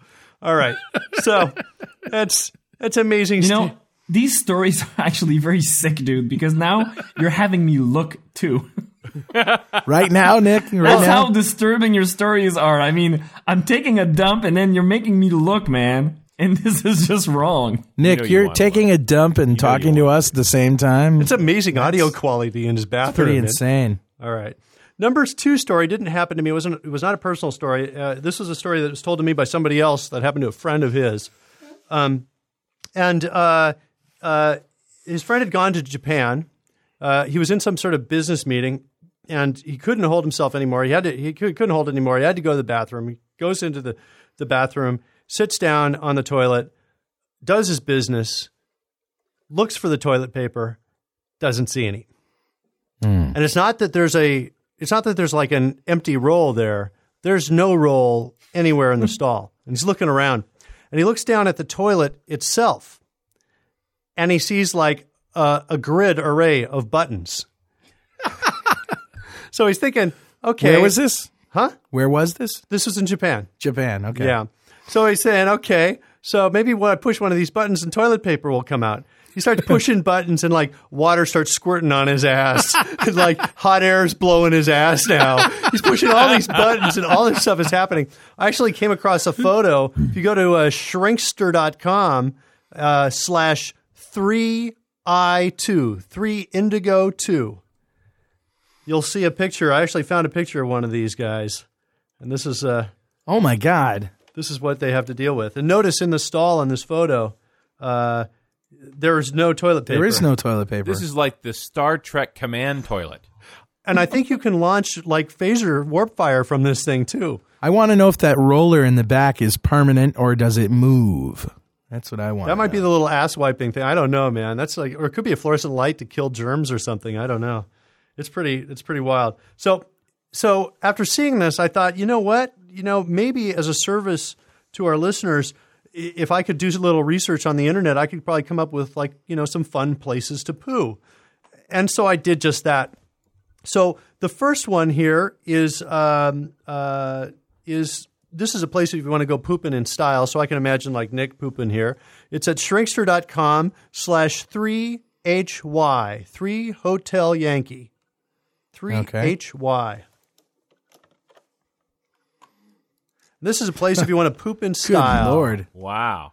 All right. So that's that's amazing. You know, these stories are actually very sick, dude, because now you're having me look too. Right now, Nick. Right That's now. how disturbing your stories are. I mean, I'm taking a dump and then you're making me look, man. And this is just wrong. Nick, know you you are want to taking a dump and talking to us at the same time. It's amazing audio quality in his bathroom. pretty insane. All right. Numbers two story didn't happen to me. It wasn't. It was not a personal story. Uh, this was a story that was told to me by somebody else that happened to a friend of his. Um, and uh, uh, his friend had gone to Japan. Uh, he was in some sort of business meeting. and he couldn't hold himself anymore. He had to. He couldn't hold it anymore. He had to go to the bathroom. He goes into the the bathroom, sits down on the toilet, does his business, looks for the toilet paper, doesn't see any. And it's not that there's a. It's not that there's like an empty roll there. There's no roll anywhere in the stall. And he's looking around, and he looks down at the toilet itself, and he sees like a, a grid array of buttons. so he's thinking, okay, Where was this? Huh? Where was this? This was in Japan. Japan. Okay. Yeah. So he's saying, okay, so maybe when I push one of these buttons and toilet paper will come out. He starts pushing buttons and like water starts squirting on his ass. and like hot air is blowing his ass now. He's pushing all these buttons and all this stuff is happening. I actually came across a photo. If you go to uh, shrinkster.com uh, slash 3i2, 3 indigo 2, you'll see a picture. I actually found a picture of one of these guys. And this is uh, Oh my God. this is what they have to deal with. And notice in the stall in this photo, uh, there is no toilet paper. There is no toilet paper. This is like the Star Trek command toilet. and I think you can launch like phaser warp fire from this thing too. I want to know if that roller in the back is permanent or does it move? That's what I want. That might be the little ass wiping thing. I don't know, man. That's like, or it could be a fluorescent light to kill germs or something. I don't know. It's pretty. It's pretty wild. So, so after seeing this, I thought, you know what? You know, maybe as a service to our listeners, if I could do a little research on the internet, I could probably come up with like you know some fun places to poo. And so I did just that. So the first one here is um, uh, is this is a place if you want to go pooping in style. So I can imagine like Nick pooping here. It's at shrinkster.com slash three HY three Hotel Yankee three Okay. HY. This is a place if you want to poop in style. Good. Lord. Wow.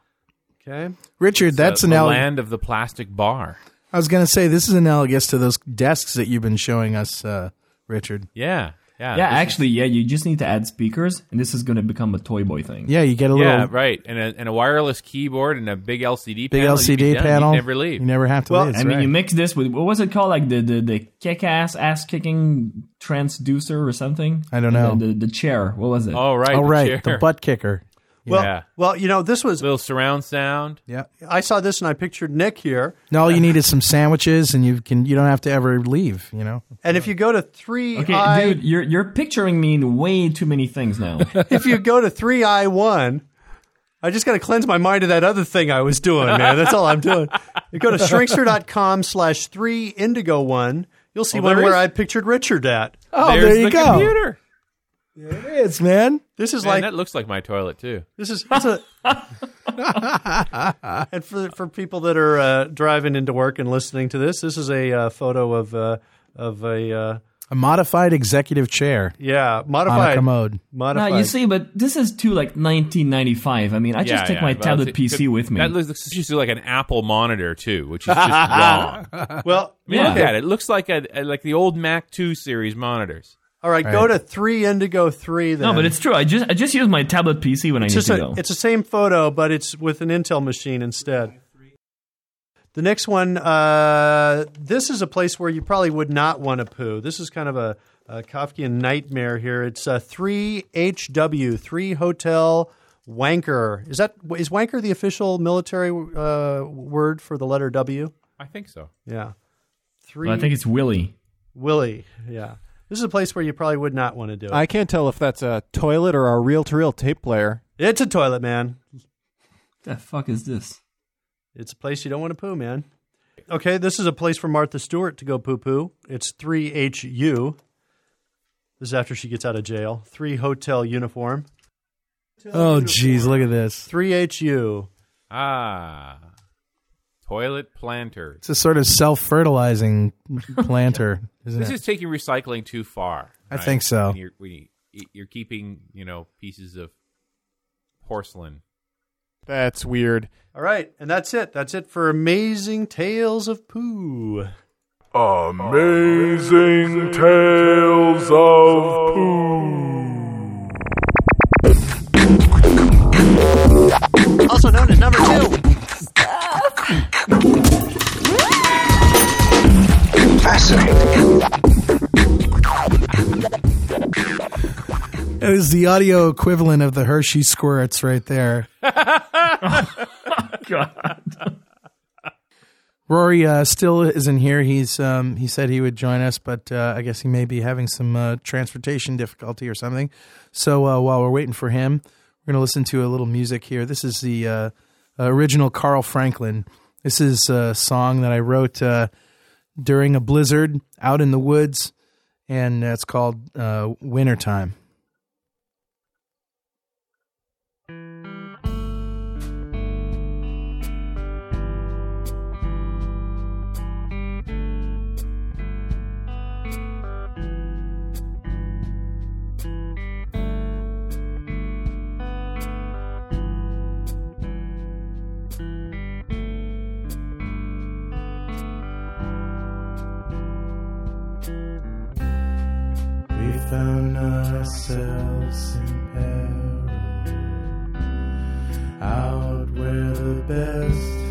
Okay. Richard, that's the, an the al- land of the plastic bar. I was going to say, this is analogous to those desks that you've been showing us, uh, Richard. Yeah. Yeah. Yeah, this is- actually, yeah, you just need to add speakers, and this is going to become a toy boy thing. Yeah, you get a little Yeah, right. And a, and a wireless keyboard and a big LCD big panel. you'd be LCD done. panel. You'd never leave. You never have to Well, leave. I That's mean, right. you mix this with what was it called, like the the, the kick ass ass kicking transducer or something? I don't know. The, the, the chair. What was it? oh, right. oh, the right. chair. The butt kicker. Well, Yeah. well, you know, this was Little surround sound. Yeah. I saw this and I pictured Nick here. And all you need is some sandwiches, and you can you don't have to ever leave. You know. And if you go to three Okay, I, dude, you're you're picturing me in way too many things now. if you go to three I one, I just got to cleanse my mind of that other thing I was doing, man. That's all I'm doing. You go to shrinkster.com slash three indigo one. You'll see Oh, one there where is- I pictured Richard at. Oh, There's there you the go. computer. There it is, man. This is Man, like that looks like my toilet too. This is it's a, and for for people that are uh, driving into work and listening to this, this is a uh, photo of uh, of a uh, A modified executive chair yeah on a modified commode. now modified. you see, but this is too like 1995. I mean, I just Yeah, take yeah, my but tablet it PC could- with me. That looks just like an Apple monitor too, which is just wrong. well, I mean, Yeah. Look at it. It looks like a, a- like the old Mac Two series monitors. All right, go Right. to three Indigo three. Then no, but it's true. I just I just use my tablet PC when I it's need just to a, go. it's the same photo, but it's with an Intel machine instead. The next one, uh, this is a place where you probably would not want to poo. This is kind of a, a Kafkian nightmare here. It's uh, three HW, three Hotel Wanker. Is that is Wanker the official military uh, word for the letter W? I think so. Yeah, three. Well, I think it's Willie. Willie. Yeah, this is a place where you probably would not want to do it. I can't tell if that's a toilet or a reel-to-reel tape player. it's a toilet, man. The fuck is this? It's a place you don't want to poo, man. Okay, this is a place for Martha Stewart to go poo poo. It's 3HU. This is after she gets out of jail. 3 Hotel Uniform. Oh, jeez, look at this. 3HU. Ah, toilet planter. It's a sort of self-fertilizing planter, isn't This it? is taking recycling too far. I right? think so. When you're, when you, you're keeping, you know, pieces of porcelain. That's weird. All right, and that's it. That's it for Amazing Tales of Poo. Amazing Tales of poo. Also known as number two. That is the audio equivalent of the Hershey squirts right there. God. Rory uh, still isn't here. He's um, he said he would join us, but uh, I guess he may be having some uh, transportation difficulty or something. So uh, while we're waiting for him, we're going to listen to a little music here. This is the uh, original Carl Franklin. This is a song that I wrote uh, during a blizzard out in the woods, and it's called uh, "Wintertime." Found ourselves in peril, out where the best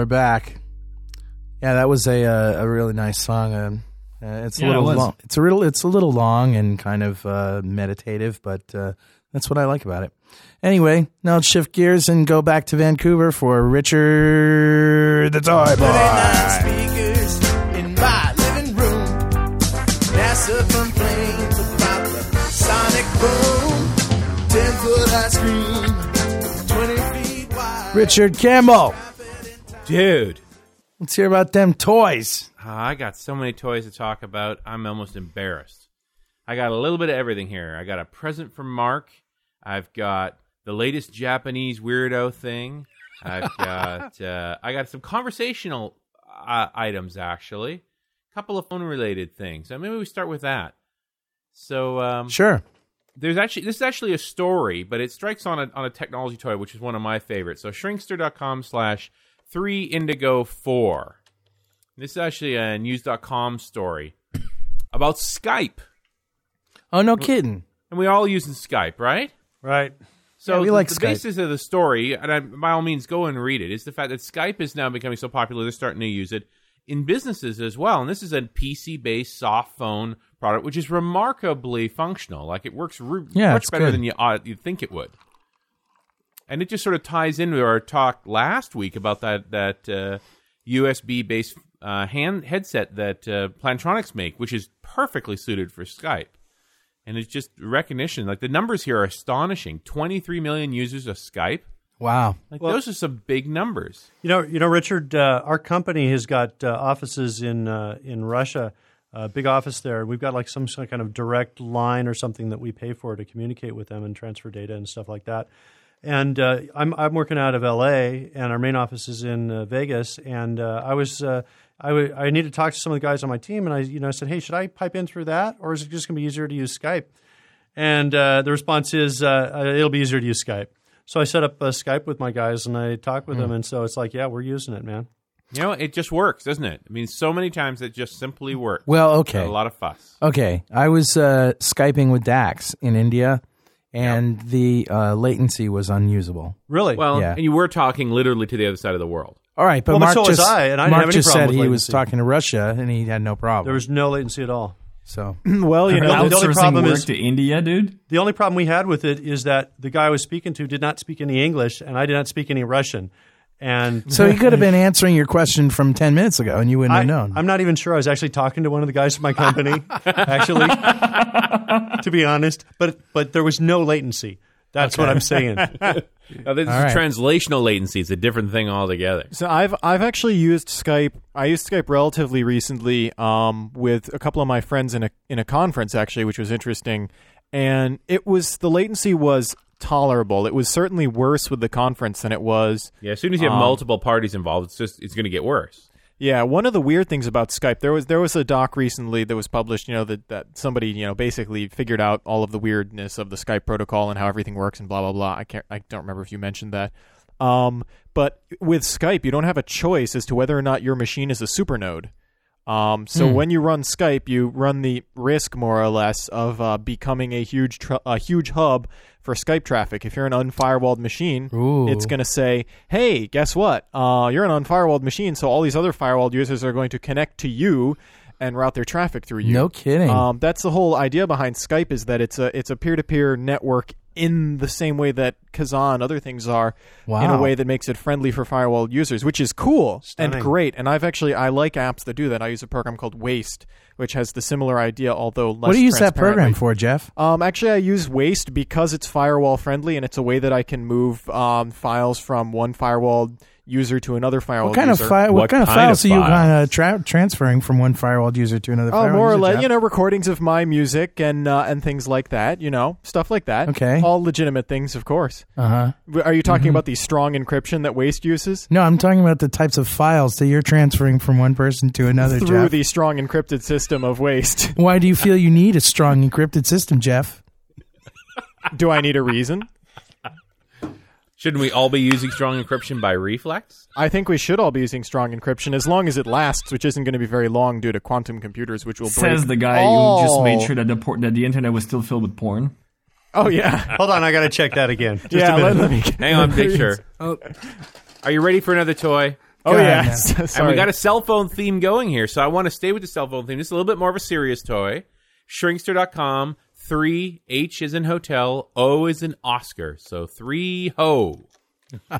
we're back. Yeah, that was a uh, a really nice song. Um, uh, it's a Yeah, it little was. long. It's a little it's a little long and kind of uh, meditative, but uh, that's what I like about it. Anyway, now let's shift gears and go back to Vancouver for Richard the Toy Boy. speakers in my living room. NASA complains about the sonic boom. Ten foot ice cream, twenty feet wide. Richard Campbell. Dude. Let's hear about them toys. Ah, I got so many toys to talk about. I'm almost embarrassed. I got a little bit of everything here. I got a present from Mark. I've got the latest Japanese weirdo thing. I've got uh, I got some conversational uh, items actually. A couple of phone related things. So maybe we start with that. So um, Sure. there's actually this is actually a story, but it strikes on a on a technology toy, which is one of my favorites. So shrinkster.com slash three indigo four. This is actually a news.com story about Skype. Oh no, kidding. And we all using Skype, right? Right. So Yeah, we the, like the Skype. basis of the story, and I, by all means, go and read it. Is the fact that Skype is now becoming so popular, they're starting to use it in businesses as well. And this is a PC-based soft phone product, which is remarkably functional. Like it works re- Yeah, much it's better good. than you uh, you'd think it would. And it just sort of ties into our talk last week about that that uh, USB-based uh, hand headset that uh, Plantronics make, which is perfectly suited for Skype. And it's just recognition. Like the numbers here are astonishing. 23 million users of Skype. Wow. Like those are some big numbers. You know, you know, Richard. Uh, our company has got uh, offices in uh, in Russia, a big office there. We've got like some sort of kind of direct line or something that we pay for to communicate with them and transfer data and stuff like that. And uh, I'm I'm working out of L.A. and our main office is in uh, Vegas. And uh, I was uh, I w- I need to talk to some of the guys on my team, and I you know I said, hey, should I pipe in through that, or is it just going to be easier to use Skype? And uh, the response is, uh, uh, it'll be easier to use Skype. So I set up uh, Skype with my guys, and I talked with them, and so it's like, yeah, we're using it, man. You know, it just works, doesn't it? I mean, so many times it just simply works. Well, okay. a lot of fuss. Okay, I was uh, skyping with Dax in India, and the uh, latency was unusable. Really? Well, Yeah. and you were talking literally to the other side of the world. All right, but Well, but Mark so was just I, and I didn't Mark have any just problem said with he was talking to Russia, and he had no problem. there was no latency at all. so well, you know, the only problem work is- to India, dude. The only problem we had with it is that the guy I was speaking to did not speak any English, and I did not speak any Russian. And so he could have been answering your question from ten minutes ago, and you wouldn't I, have known. I'm not even sure I was actually talking to one of the guys from my company, actually, to be honest. But but there was no latency. That's what I'm saying. Now, this is right. translational latency. It's a different thing altogether. So I've I've actually used Skype. I used Skype relatively recently um, with a couple of my friends in a in a conference actually, which was interesting. And it was the latency was tolerable. It was certainly worse with the conference than it was. Yeah, as soon as you have Um, multiple parties involved, it's just it's going to get worse. Yeah, one of the weird things about Skype, there was there was a doc recently that was published, you know, that, that somebody, you know, basically figured out all of the weirdness of the Skype protocol and how everything works and blah blah blah. I can't I don't remember if you mentioned that. Um, but with Skype, you don't have a choice as to whether or not your machine is a supernode. Um, so Hmm. when you run Skype, you run the risk more or less of uh, becoming a huge tr- a huge hub for Skype traffic. If you're an unfirewalled machine, Ooh. it's going to say, "Hey, guess what? Uh, you're an unfirewalled machine, so all these other firewalled users are going to connect to you and route their traffic through you." No kidding. Um, that's the whole idea behind Skype is that it's a it's a peer to peer network in the same way that Kazaa and other things are, in a way that makes it friendly for firewall users, which is cool Stunning. and great. And I've actually I like apps that do that. I use a program called Waste, which has the similar idea, although less. what do you use that program for, Jeff? Um, actually, I use Waste because it's firewall friendly, and it's a way that I can move um, files from one firewall user to another firewall What kind of user. fi- what, What kind of files of are you kind of tra- transferring from one firewall user to another? Oh, firewall more or less, you know, recordings of my music and uh, and things like that. You know, stuff like that. Okay. all legitimate things, of course. Uh-huh. Are you talking about the strong encryption that Waste uses? No, I'm talking about the types of files that you're transferring from one person to another, Through Jeff. the strong encrypted system of Waste. Why do you feel you need a strong encrypted system, Jeff? Do I need a reason? Shouldn't we all be using strong encryption by reflex? I think we should all be using strong encryption as long as it lasts, which isn't going to be very long due to quantum computers, which will break. Says the guy all- who just made sure that the por- that the internet was still filled with porn. Oh yeah, Hold on, I got to check that again. Just yeah. a minute. Let, let me Hang on, picture. sure. Oh. Are you ready for another toy? Oh Go yeah. Sorry. And we got a cell phone theme going here, so I want to stay with the cell phone theme. This is a little bit more of a serious toy. Shrinkster.com. Three H is in hotel. O is in Oscar. So three ho.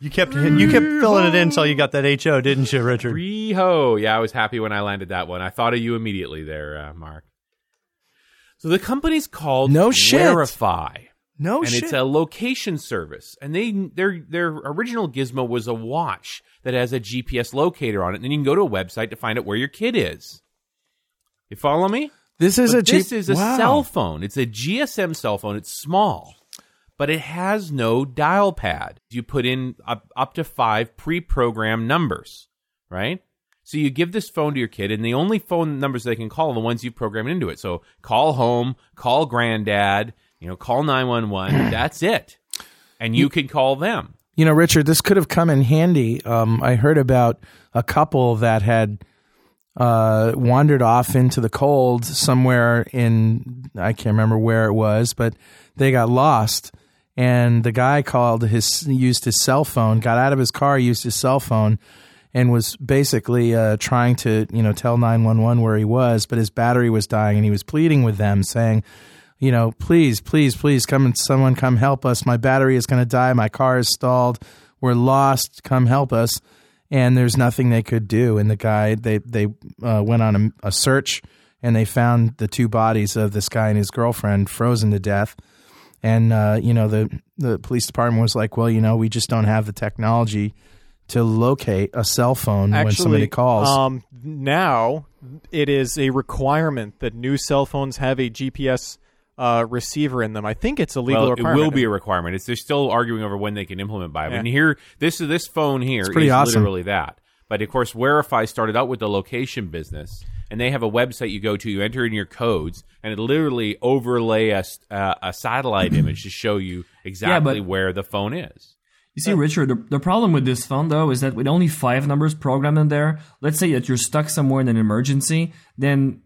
You kept you kept filling it in until you got that HO, didn't you, Richard? Three ho. Yeah, I was happy when I landed that one. I thought of you immediately there, uh, Mark. So the company's called No shit. Wherify. No and it's a location service. And they their their original gizmo was a watch that has a GPS locator on it, and then you can go to a website to find out where your kid is. You follow me? This is But a this cheap- is a wow. cell phone. It's a GSM cell phone. It's small, but it has no dial pad. You put in up, up to five pre-programmed numbers, right? So you give this phone to your kid, and the only phone numbers they can call are the ones you programmed into it. So call home, call granddad, you know, call nine one one. That's it, and you can call them. You know, Richard, this could have come in handy. Um, I heard about a couple that had uh, wandered off into the cold somewhere in, I can't remember where it was, but they got lost. And the guy called his, used his cell phone, got out of his car, used his cell phone, and was basically uh, trying to, you know, tell 911 where he was, but his battery was dying and he was pleading with them saying, you know, please, please, please come and someone come help us. My battery is going to die. My car is stalled. We're lost. Come help us. And there's nothing they could do. And the guy, they they uh, went on a, a search and they found the two bodies of this guy and his girlfriend frozen to death. And uh, you know, the the police department was like, well, you know, we just don't have the technology to locate a cell phone when somebody calls. Um, now it is a requirement that new cell phones have a GPS uh, receiver in them. I think it's a legal well, requirement. it will be a requirement. It's they're still arguing over when they can implement by. Yeah. And here, this this phone here is pretty awesome. literally that. But of course, Wherify started out with the location business, and they have a website you go to. You enter in your codes, and it literally overlay a, s- uh, a satellite image to show you exactly but- where the phone is. You see, Richard, the, the problem with this phone though is that with only five numbers programmed in there, let's say that you're stuck somewhere in an emergency, then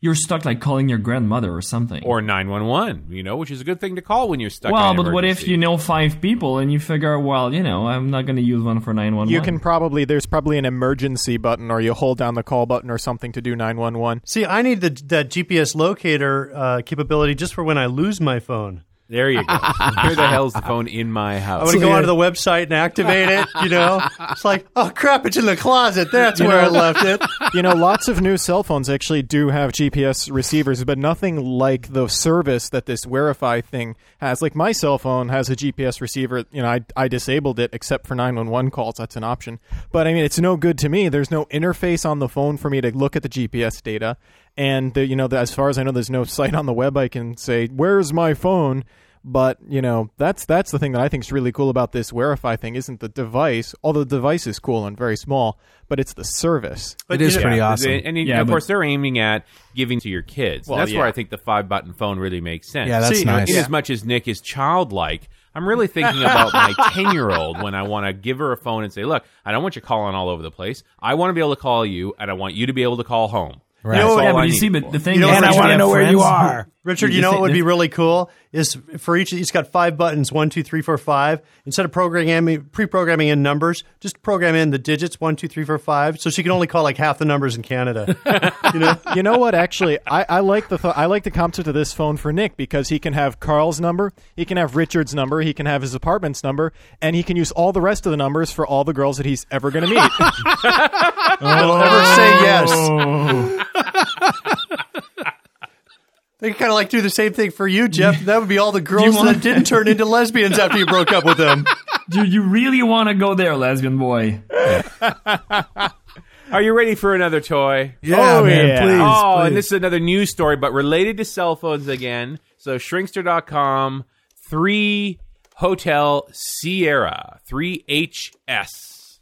you're stuck like calling your grandmother or something. Or nine one one, you know, which is a good thing to call when you're stuck. well, in an but what if you know five people and you figure, well, you know, I'm not going to use one for nine one one. You can probably there's probably an emergency button, or you hold down the call button or something to do nine one one. See, I need the, that GPS locator uh, capability just for when I lose my phone. There you go. Where the hell's the phone in my house? I house? want to go onto the website and activate it. You know, it's like, oh crap, it's in the closet. That's where I left it. you know, lots of new cell phones actually do have GPS receivers, but nothing like the service that this Wherify thing has. Like my cell phone has a GPS receiver. You know, I, I disabled it except for 911 calls. That's an option. But I mean, it's no good to me. There's no interface on the phone for me to look at the GPS data. And, the, you know, the, as far as I know, there's no site on the web I can say, where's my phone? But you know that's that's the thing that I think is really cool about this Wherify thing isn't the device, although the device is cool and very small, but it's the service. it is you know- pretty Yeah, awesome. And, and Yeah, of but- course, they're aiming at giving to your kids. Well, that's where. I think the five button phone really makes sense. Yeah, that's See, nice. In as much as Nick is childlike, I'm really thinking about my 10 year old when I want to give her a phone and say, look, I don't want you calling all over the place. I want to be able to call you, and I want you to be able to call home. Right. That's all yeah, but you need. see, but the thing You is, And I wanna have know where you are. Who- Richard, you the know what would be really cool is for each. It's got five buttons: one, two, three, four, five. Instead of programming, pre-programming in numbers, just program in the digits: one, two, three, four, five. So she can only call like half the numbers in Canada. you know, you know what? Actually, I, I like the th- I like the concept of this phone for Nick because he can have Carl's number, he can have Richard's number, he can have his apartment's number, and he can use all the rest of the numbers for all the girls that he's ever going to meet. don't ever say yes. Oh. They kind of like do the same thing for you, Jeff. That would be all the girls want- that didn't turn into lesbians after you broke up with them. Do you really want to go there, lesbian boy? Are you ready for another toy? yeah, Oh, man, yeah. please. oh, please. and this is another news story, but related to cell phones again. So, Shrinkster.com, 3 Hotel Sierra, 3HS.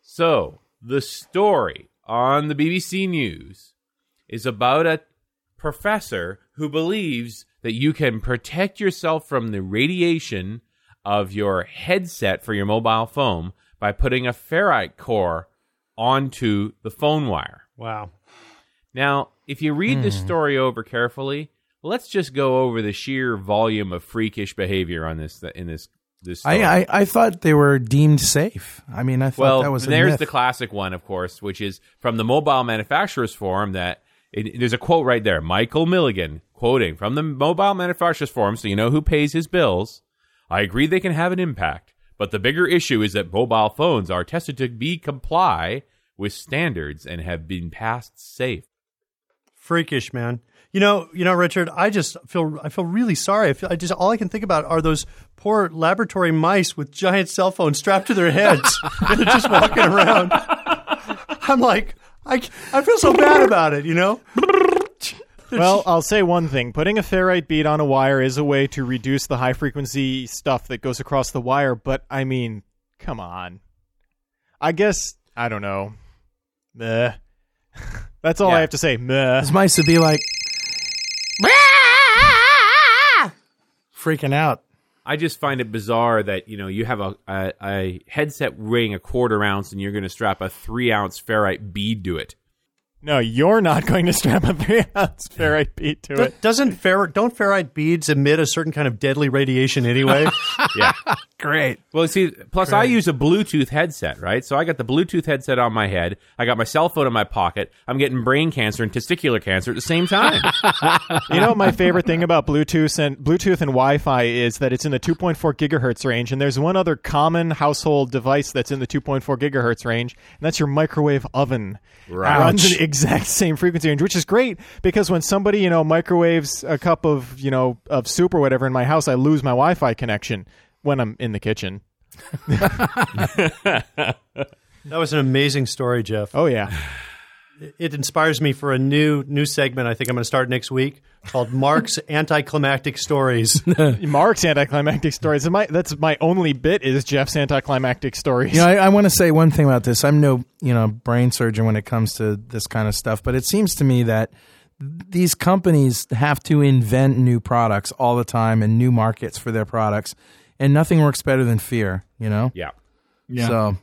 So, the story on the BBC News is about a professor who believes that you can protect yourself from the radiation of your headset for your mobile phone by putting a ferrite core onto the phone wire. Wow. Now, if you read this hmm. story over carefully, let's just go over the sheer volume of freakish behavior on this in this this story. I, I I thought they were deemed safe. I mean, I thought well, that was a there's myth. the classic one, of course, which is from the Mobile Manufacturers Forum. That it, there's a quote right there, Michael Milligan quoting from the Mobile Manufacturers Forum, so you know who pays his bills. I agree they can have an impact, but the bigger issue is that mobile phones are tested to be comply with standards and have been passed safe. freakish, man. You know, you know, Richard. I just feel I feel really sorry. I, feel, I just all I can think about are those poor laboratory mice with giant cell phones strapped to their heads, just walking around. I'm like, I, I feel so bad about it. You know, well, I'll say one thing: putting a ferrite bead on a wire is a way to reduce the high frequency stuff that goes across the wire. But I mean, come on. I guess I don't know. Meh. That's all Yeah. I have to say. Meh. Those mice would be like freaking out. I just find it bizarre that you know you have a a, a headset weighing a quarter ounce and you're going to strap a three ounce ferrite bead to it. No, you're not going to strap a three ounce ferrite bead to it. doesn't ferrite don't ferrite beads emit a certain kind of deadly radiation anyway? Yeah. Great. Well, see, plus I use a Bluetooth headset, right? So I got the Bluetooth headset on my head. I got my cell phone in my pocket. I'm getting brain cancer and testicular cancer at the same time. You know my favorite thing about Bluetooth and Bluetooth and Wi-Fi is that it's in the 2.4 gigahertz range, and there's one other common household device that's in the 2.4 gigahertz range, and that's your microwave oven. Right. It runs in the exact same frequency range, which is great because when somebody you know microwaves a cup of you know of soup or whatever in my house, I lose my Wi-Fi connection when I'm in the kitchen. that was an amazing story, Jeff. Oh yeah, it inspires me for a new new segment. I think I'm going to start next week called Mark's Anticlimactic Stories. Mark's anticlimactic stories. My, that's my only bit is Jeff's anticlimactic stories. You know, I, I want to say one thing about this. I'm no, you know, brain surgeon when it comes to this kind of stuff, but it seems to me that these companies have to invent new products all the time and new markets for their products, and nothing works better than fear. You know. Yeah. Yeah. So,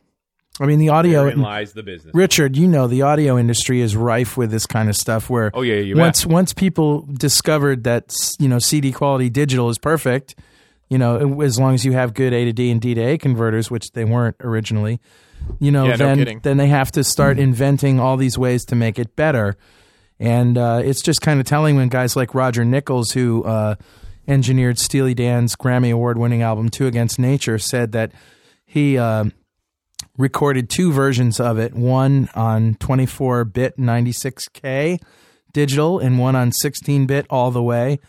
I mean, the audio. Therein lies the business. Richard, you know the audio industry is rife with this kind of stuff. Where Oh, yeah, you once once people discovered that you know CD quality digital is perfect, you know as long as you have good A to D and D to A converters, which they weren't originally, you know Yeah, then kidding. then they have to start inventing all these ways to make it better, and uh, it's just kind of telling when guys like Roger Nichols, who uh, engineered Steely Dan's Grammy Award winning album Two Against Nature, said that he. Uh, recorded two versions of it one on 24 bit 96K digital and one on 16 bit all the way.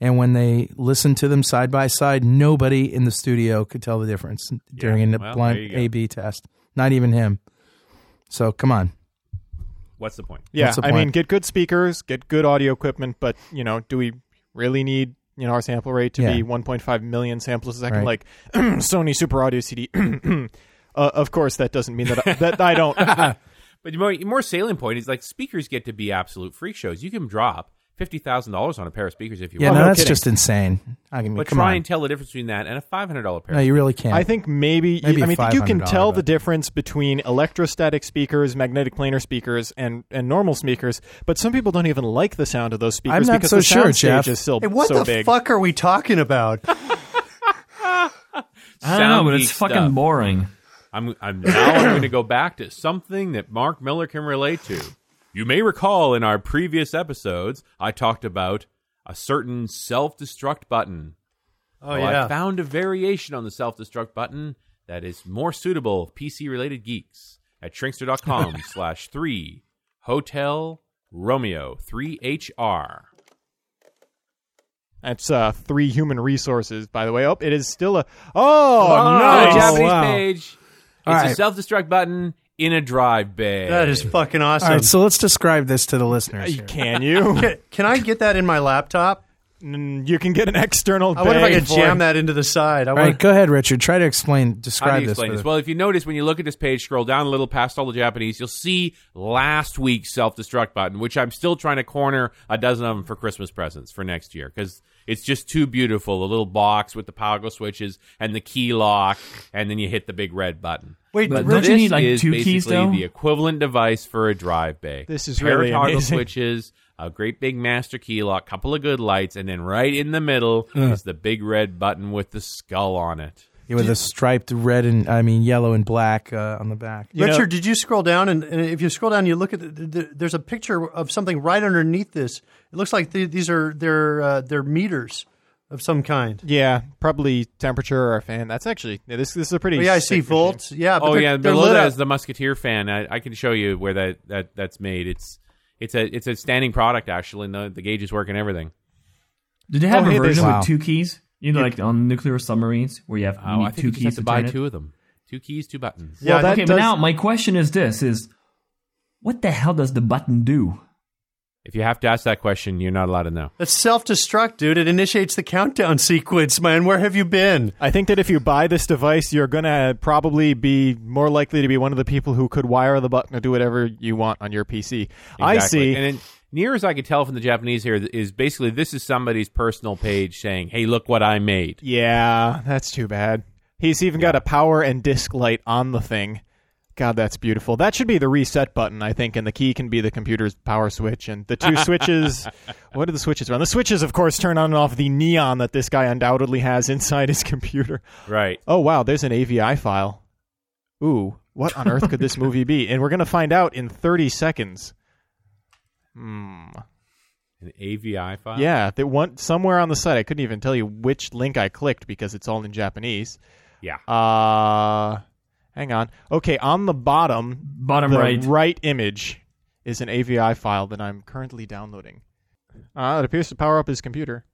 And when they listened to them side by side, nobody in the studio could tell the difference during a well, blind there you go. A B test. Not even him. So come on. What's the point? yeah, What's the I mean, get good speakers, get good audio equipment, but you know, do we really need you know our sample rate to Yeah. be 1.5 million samples a second, Right. like Sony Super Audio CD? uh, of course, that doesn't mean that I, that I don't. But more, more salient point is like speakers get to be absolute freak shows. You can drop fifty thousand dollars on a pair of speakers if you Yeah, want, no, no that's kidding. just insane. I mean, but come try on. and tell the difference between that and a five hundred dollar pair. no, you really can't. I think maybe, Maybe I mean, I think you can $500, tell the difference between electrostatic speakers, magnetic planar speakers, and and normal speakers. But some people don't even like the sound of those speakers I'm not because so the sure, sound stage Jeff. is still Hey, what so the big. fuck are we talking about? I don't know, but geek it's fucking stuff. boring. I'm, I'm now I'm going to go back to something that Mark Miller can relate to. You may recall in our previous episodes, I talked about a certain self-destruct button. Oh Well, yeah. I found a variation on the self-destruct button that is more suitable for PC-related geeks at shrinkster.com slash three hotel Romeo three HR. That's uh, three human resources, by the way. Oh, it is still a. Oh, Oh, nice! Japanese wow. page. It's All a self-destruct button in a drive bay. that is fucking awesome. All right, so let's describe this to the listeners. Uh, here. Can you? can, can I get that in my laptop? You can get an external. I wonder if I bay could for jam it. that into the side. I All want right, go ahead, Richard. Try to explain, How do describe you this. explain for this? the- Well, if you notice when you look at this page, scroll down a little past all the Japanese, you'll see last week's self-destruct button, which I'm still trying to corner a dozen of them for Christmas presents for next year because it's just too beautiful. The little box with the power switches and the key lock, and then you hit the big red button. Wait, But Rich- don't you this need, like, is two keys, basically though? the equivalent device for a drive bay. This is Pair of really toggle amazing. switches, a great big master key lock, couple of good lights, and then right in the middle is the big red button with the skull on it. Yeah, with a striped red and I mean yellow and black uh, on the back. You know- Richard, did you scroll down? And, and if you scroll down, you look at the, the, there's a picture of something right underneath this. It looks like the, these are they're uh, they're meters of some kind. Yeah, probably temperature or a fan. That's actually yeah, this. This is a pretty. Oh, yeah, I see volts. Yeah, but oh they're, yeah, they're below lit that up. is the Musketeer fan. I, I can show you where that, that that's made. It's it's a it's a standing product actually. And the the gauges work and everything. Did they have Oh, a there's- version Wow. with two keys? You know, like on nuclear submarines where you have Oh, need two think just keys have to buy turn it? two of them. Two keys, two buttons. Yeah, Well, that okay, does- but now my question is this: is what the hell does the button do? If you have to ask that question, you're not allowed to know. That's self destruct, dude. It initiates the countdown sequence, man. Where have you been? I think that if you buy this device, you're gonna probably be more likely to be one of the people who could wire the button to do whatever you want on your PC. I see. And then, near as I could tell from the Japanese here, is basically this is somebody's personal page saying, "Hey, look what I made." yeah, that's too bad. He's even got a power and disk light on the thing. God, that's beautiful. That should be the reset button, I think, and the key can be the computer's power switch. And the two switches, what do the switches run? The switches, of course, turn on and off the neon that this guy undoubtedly has inside his computer. Right. Oh, wow, there's an AVI file. Ooh, what on earth could this movie be? And we're going to find out in 30 seconds. Hmm. An AVI file. Yeah, that one somewhere on the site. I couldn't even tell you which link I clicked because it's all in Japanese. Yeah. Uh, hang on. Okay, on the bottom, Bottom the right. image is an AVI file that I'm currently downloading. Uh, it appears to power up his computer.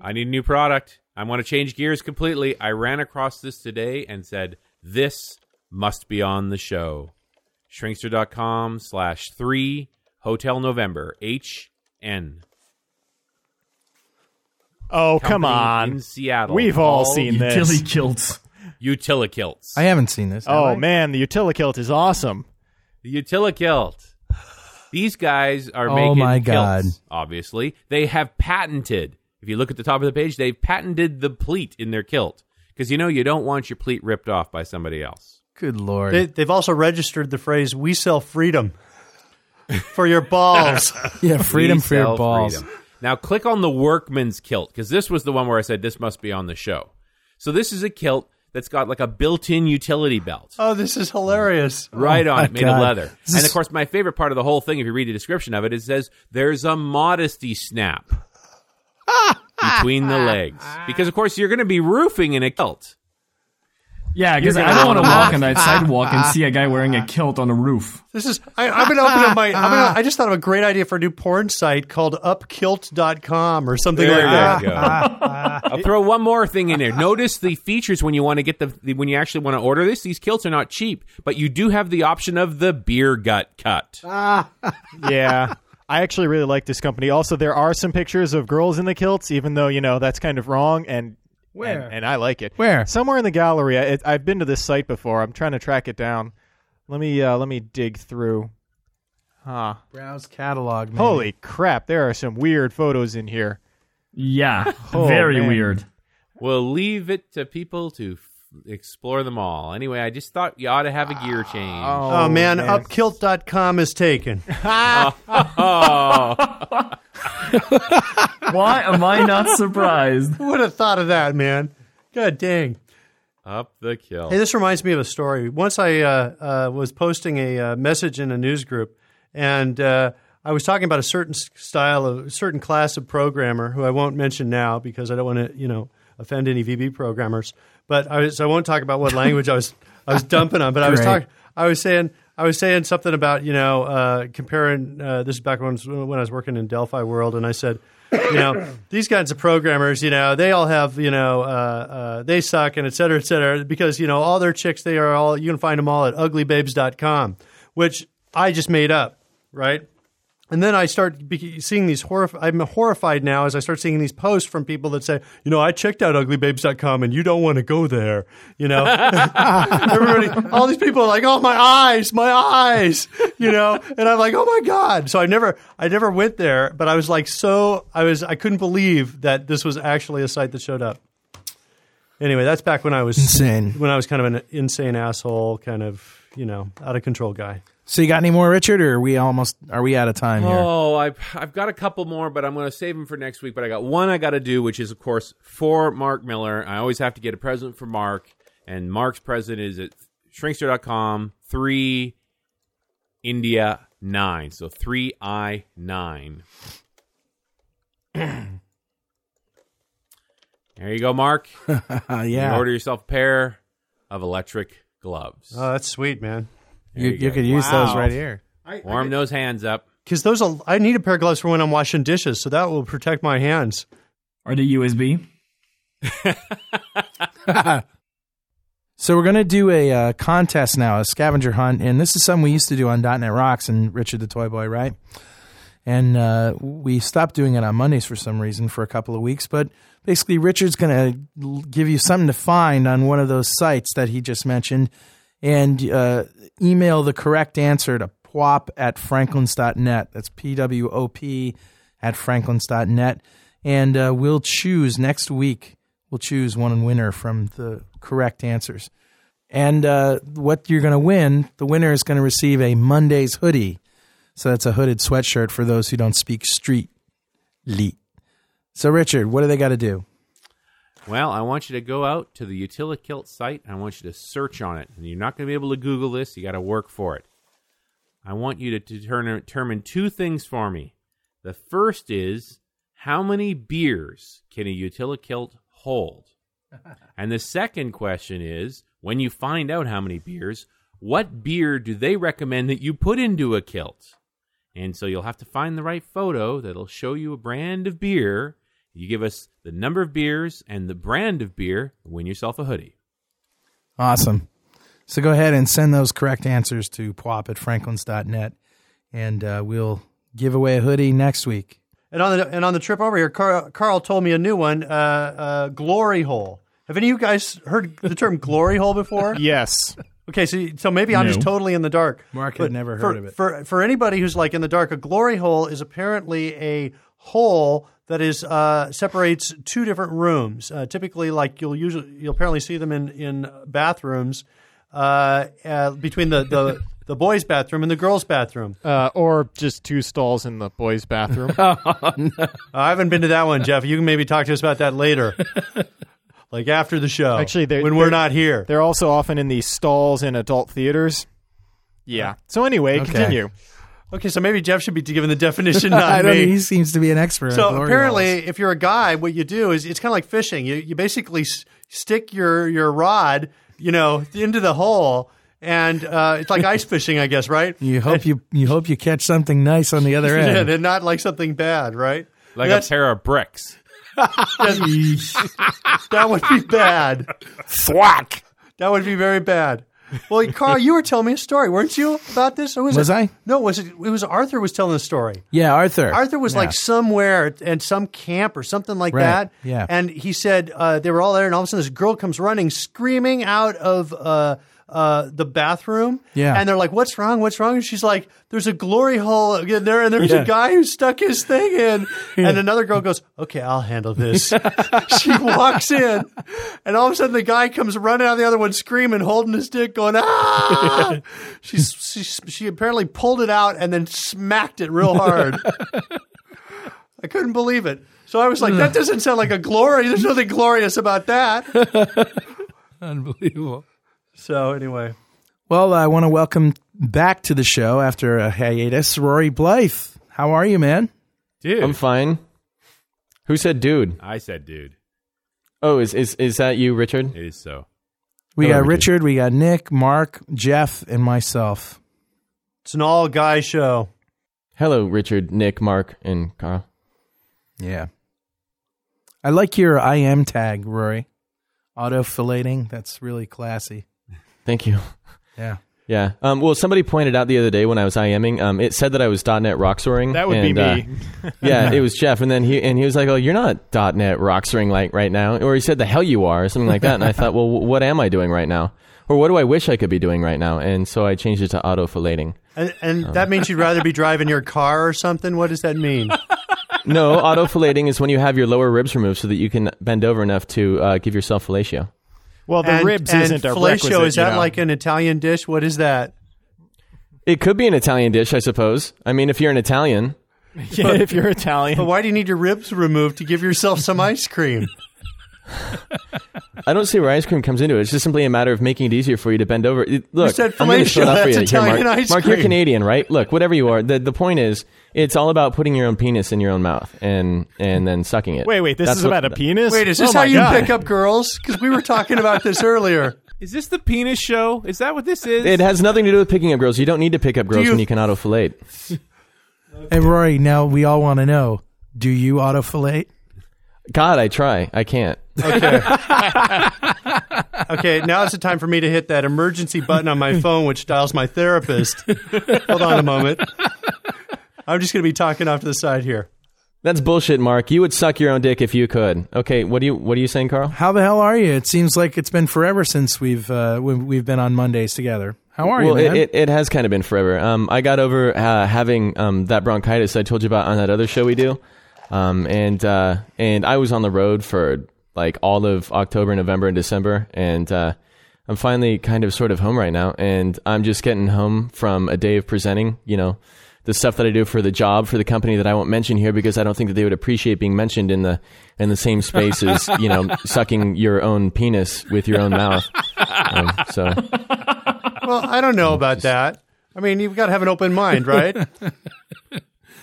I need a new product. I want to change gears completely. I ran across this today and said, this must be on the show. Shrinkster.com slash three Hotel November, HN. Oh, come on. In Seattle. We've all seen this. Utility kilts. Utilikilts. I haven't seen this. Oh, have Oh I? man, the Utilikilt is awesome. The Utilikilt. These guys are Oh making my kilts, God. obviously. They have patented, if you look at the top of the page, they've patented the pleat in their kilt. Because you know you don't want your pleat ripped off by somebody else. Good lord. They, they've also registered the phrase "We sell freedom" for your balls. yeah, freedom We for your sell balls. freedom. Now click on the workman's kilt because this was the one where I said this must be on the show. So this is a kilt that's got like a built-in utility belt oh, this is hilarious. right oh on it, made God. of leather. This And of course, my favorite part of the whole thing, if you read the description of it, it says there's a modesty snap between the legs because, of course, you're going to be roofing in a kilt. Yeah, because I don't want to ah, walk ah, on that ah, sidewalk and see a guy wearing a kilt on a roof. This is. I, I'm gonna open up my. I'm gonna, I just thought of a great idea for a new porn site called UpKilt.com or something There like that. you go. I'll throw one more thing in there. Notice the features when you want to get the, the when you actually want to order this. These kilts are not cheap, but you do have the option of the beer gut cut. yeah. I actually really like this company. Also, there are some pictures of girls in the kilts, even though you know that's kind of wrong. And Where? And, and I like it. Where? Somewhere in the gallery. I, it, I've been to this site before. I'm trying to track it down. Let me uh, let me dig through. Huh. Browse catalog. Man. Holy crap! There are some weird photos in here. Yeah, Oh, very man. weird. We'll leave it to people to f- explore them all. Anyway, I just thought you ought to have a gear change. Oh, man, UpKilt.com is taken. Oh, Why am I not surprised? Who would have thought of that, man? God dang. Up the kill. Hey, this reminds me of a story. Once I uh, uh, was posting a uh, message in a news group, and uh, I was talking about a certain style of, a certain class of programmer who I won't mention now because I don't want to, you know, offend any VB programmers. But I was, I won't talk about what language I was, I was dumping on. But I was Great. talking, I was saying, I was saying something about, you know, uh, comparing. Uh, this is back when when I was working in Delphi World, and I said you know, these kinds of programmers, you know, they all have, you know, uh, uh, they suck and et cetera, et cetera, because, you know, all their chicks, they are all, you can find them all at uglybabes.com, which I just made up, right? And then I start seeing these horrif- I'm horrified now as I start seeing these posts from people that say, you know, I checked out uglybabes.com and you don't want to go there. You know, everybody, all these people are like, oh, my eyes, my eyes, you know, and I'm like, oh my God. So I never, I never went there, but I was like, so I was, I couldn't believe that this was actually a site that showed up. Anyway, that's back when I was Insane. when I was kind of an insane asshole, kind of, you know, out of control guy. So you got any more, Richard, or are we almost are we out of time here? Oh, I've, I've got a couple more, but I'm going to save them for next week. But I got one I got to do, which is, of course, for Mark Miller. I always have to get a present for Mark, and Mark's present is at shrinkster.com, 3 India 9. So 3I 9. there you go, Mark. Uh, You yeah, order yourself a pair of electric gloves. Oh, that's sweet, man. You, you you could use those right here. I, Warm those hands up. Because those, are, I need a pair of gloves for when I'm washing dishes, so that will protect my hands. Or the USB. So we're gonna do a uh, contest now, a scavenger hunt, and this is something we used to do on .NET Rocks and Richard the Toy Boy, right? And uh, we stopped doing it on Mondays for some reason for a couple of weeks, but basically Richard's gonna give you something to find on one of those sites that he just mentioned, and uh, email the correct answer to pwop at franklins.net. That's P W O P at franklins.net, and uh, we'll choose next week we'll choose one winner from the correct answers. And uh, what you're going to win, the winner is going to receive a Mondays hoodie. So that's a hooded sweatshirt for those who don't speak street leet. So, Richard, what do they got to do? Well, I want you to go out to the Utilikilt site. I want you to search on it. And you're not going to be able to Google this. You got to work for it. I want you to determine, two things for me. The first is how many beers can a Utilikilt hold? and the second question is when you find out how many beers, what beer do they recommend that you put into a kilt? And so you'll have to find the right photo that'll show you a brand of beer. You give us the number of beers and the brand of beer, win yourself a hoodie. Awesome. So go ahead and send those correct answers to pwop at franklins.net, and uh, we'll give away a hoodie next week. And on the and on the trip over here, Carl, Carl told me a new one, uh, uh, glory hole. Have any of you guys heard the term glory hole before? Yes. Okay, so so maybe I'm just totally in the dark. Mark had But never for, heard of it. For for anybody who's like in the dark, a glory hole is apparently a hole that is uh, separates two different rooms. Uh, typically, like you'll usually you'll apparently see them in in bathrooms uh, uh, between the, the the boys' bathroom and the girls' bathroom. Uh, or just two stalls in the boys' bathroom. I haven't been to that one, Jeff. You can maybe talk to us about that later. Like after the show, Actually, they're- when we're they're- not here. They're also often in these stalls in adult theaters. Yeah. So anyway, Okay. continue. Okay, so maybe Jeff should be given the definition, not I don't. me. He seems to be an expert. So apparently, holes. if you're a guy, what you do is it's kind of like fishing. You you basically s- stick your your rod, you know, into the hole, and uh, it's like ice fishing, I guess, right? you hope you you hope you catch something nice on the other Yeah, end. and not like something bad, right? Like That's- a pair of bricks. that would be bad. Thwack. That would be very bad. Well, Carl, you were telling me a story, weren't you, about this? Or was, Was it? I? No, was it? It was Arthur was telling the story. Yeah, Arthur. Arthur was Yeah. like somewhere at some camp or something like Right, that. yeah. And he said uh, they were all there, and all of a sudden this girl comes running, screaming out of uh, uh, the bathroom. Yeah. And they're like, "What's wrong? What's wrong?" And she's like, "There's a glory hole in there, and there's Yeah. a guy who stuck his thing in." And another girl goes, "Okay, I'll handle this." she walks in, and all of a sudden the guy comes running out of the other one, screaming, holding his dick, going, "Ah!" She's, she she apparently pulled it out and then smacked it real hard. I couldn't believe it. So I was like, that doesn't sound like a glory. There's nothing glorious about that. unbelievable. So anyway, Well, I want to welcome back to the show after a hiatus, Rory Blyth. How are you, man? Dude. I'm fine. Who said dude? I said, dude. Oh, is is is that you, Richard? It is so. We Hello, got Richard. Richard, we got Nick, Mark, Jeff, and myself. it's an all guy show. Hello, Richard, Nick, Mark, and Carl. Yeah. I like your I am tag, Rory. Auto filleting. That's really classy. Thank you. Yeah. Yeah. Um, well, somebody pointed out the other day when I was IMing, um, it said that I was .NET Rocksoring. That would and, be uh, me. yeah, it was Jeff, and then he and he was like, "Oh, you're not .NET Rocksoring like right now," or he said, "The hell you are," or something like that. And I thought, well, what am I doing right now, or what do I wish I could be doing right now? And so I changed it to auto filleting. And, and that means you'd rather be driving your car or something? What does that mean? No, auto filleting is when you have your lower ribs removed so that you can bend over enough to uh, give yourself fellatio. Well, the and, ribs and isn't a fellatio, requisite. is that you know. like an Italian dish? What is that? It could be an Italian dish, I suppose. I mean, if you're an Italian, yeah, if you're Italian? But why do you need your ribs removed to give yourself some ice cream? I don't see where ice cream comes into it. It's just simply a matter of making it easier for you to bend over. It- Look, said I'm going to fellatio, shut for you that's here, Mark. Italian ice Mark, you're. Canadian, right? Look, whatever you are, the the point is, it's all about putting your own penis in your own mouth and and then sucking it. Wait, wait. This That's is what- about a penis. Wait, is this Oh how you God. pick up girls? Because we were talking about this earlier. Is this the penis show? Is that what this is? It has nothing to do with picking up girls. You don't need to pick up girls you- when you can auto fillet. Hey, Rory, now we all want to know do you auto fillet? God, I try. I can't. Okay, okay, now it's the time for me to hit that emergency button on my phone, which dials my therapist. Hold on a moment. I'm just going to be talking off to the side here. That's bullshit, Mark. You would suck your own dick if you could. Okay, what do you what are you saying, Carl? How the hell are you? It seems like it's been forever since we've uh, we- we've been on Mondays together. How are well, you, man? It, it, it has kind of been forever. Um, I got over uh, having um, that bronchitis I told you about on that other show we do, um, and uh, and I was on the road for like all of October, November, and December, and uh, I'm finally kind of sort of home right now, and I'm just getting home from a day of presenting. You know. The stuff that I do for the job for the company that I won't mention here because I don't think that they would appreciate being mentioned in the in the same space as you know sucking your own penis with your own mouth. Um, so Well, I don't know about that. I mean, you've got to have an open mind, right?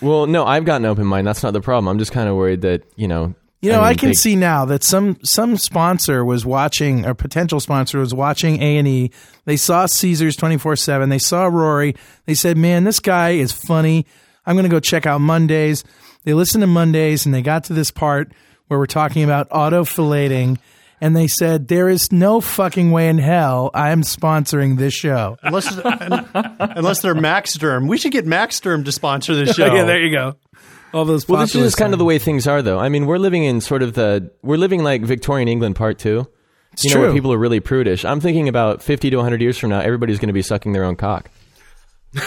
Well, no, I've got an open mind. That's not the problem. I'm just kind of worried that you know. You know, I, mean, can they- see now that some some sponsor was watching, a potential sponsor was watching A and E. They saw Caesars twenty four seven. They saw Rory. They said, "Man, this guy is funny. I'm going to go check out Mondays." They listened to Mondays, and they got to this part where we're talking about auto filleting, and they said, There is no fucking way in hell I'm sponsoring this show. Unless, unless they're Max Maxderm. We should get Max Maxderm to sponsor this show. yeah, there you go. All those Well, this is just kind of the way things are, though. I mean, we're living in sort of the we're living like Victorian England part two. It's you know, where true. people are really prudish. I'm thinking about 50 to 100 years from now, everybody's going to be sucking their own cock.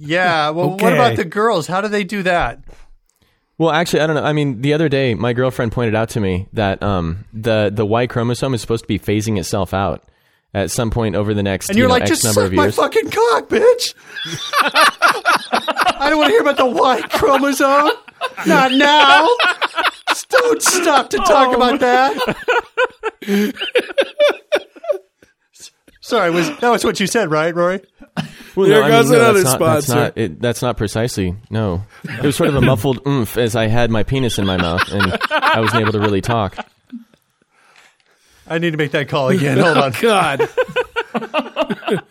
Yeah. Well, what about the girls? How do they do that? Well, actually, I don't know. I mean, the other day, my girlfriend pointed out to me that um, the the Y chromosome is supposed to be phasing itself out at some point over the next And you're you know, like, X just number suck of my years. fucking cock, bitch. I don't want to hear about the Y chromosome. Not now. Don't stop to talk about that. Sorry, was that was what you said, right, Rory? Well, There no, I goes mean, no, another that's not, that's sponsor. not it, that's not precisely. No, it was sort of a muffled oomph as I had my penis in my mouth and I wasn't able to really talk. I need to make that call again. Hold oh, on. God.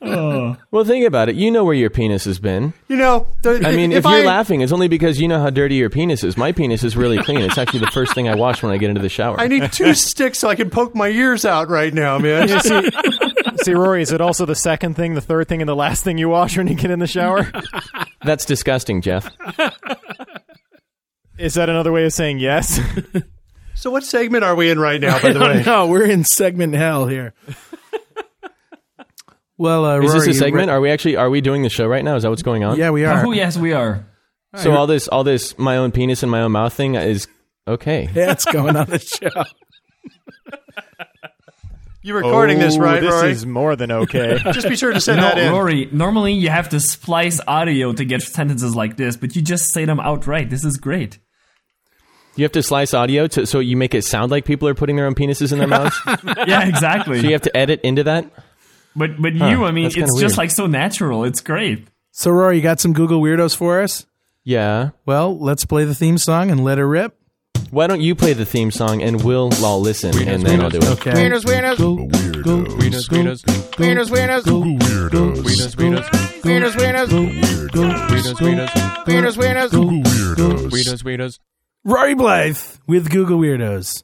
Oh. Well, think about it. You know where your penis has been. You know, the, I mean, if, I, you're laughing, it's only because you know how dirty your penis is. My penis is really clean. It's actually the first thing I wash when I get into the shower. I need two sticks so I can poke my ears out right now, man. Yeah, see, see, Rory, is it also the second thing, the third thing, and the last thing you wash when you get in the shower? That's disgusting, Jeff. Is that another way of saying yes? So, what segment are we in right now? By the way, No, we're in segment hell here. well, uh, Is Rory, this a segment? re- Are we actually are we doing the show right now? Is that what's going on? yeah, we are. Oh, yes, we are. So all this all this my own penis and my own mouth thing is okay. Yeah, it's going on the show. you're recording this, right, This Rory? is more than okay. Just be sure to send No, that in. Rory, normally you have to splice audio to get sentences like this, but you just say them outright. This is great. You have to slice audio to, so you make it sound like people are putting their own penises in their mouths. Yeah, exactly. So you have to edit into that. But but you, I mean, it's kinda just weird. like so natural. It's great. So, Rory, you got some Google weirdos for us? Yeah. Well, let's play the theme song and let her rip. Why don't you play the theme song and we'll all listen and then I'll do it. Okay. Weirdos. Weirdos. Wieners, wieners, wieners, wieners, Google weirdos. wieners, wieners, wieners, Weirdos. wieners, wieners, Google weirdos. wieners, wieners. Rory Blyth with Google weirdos.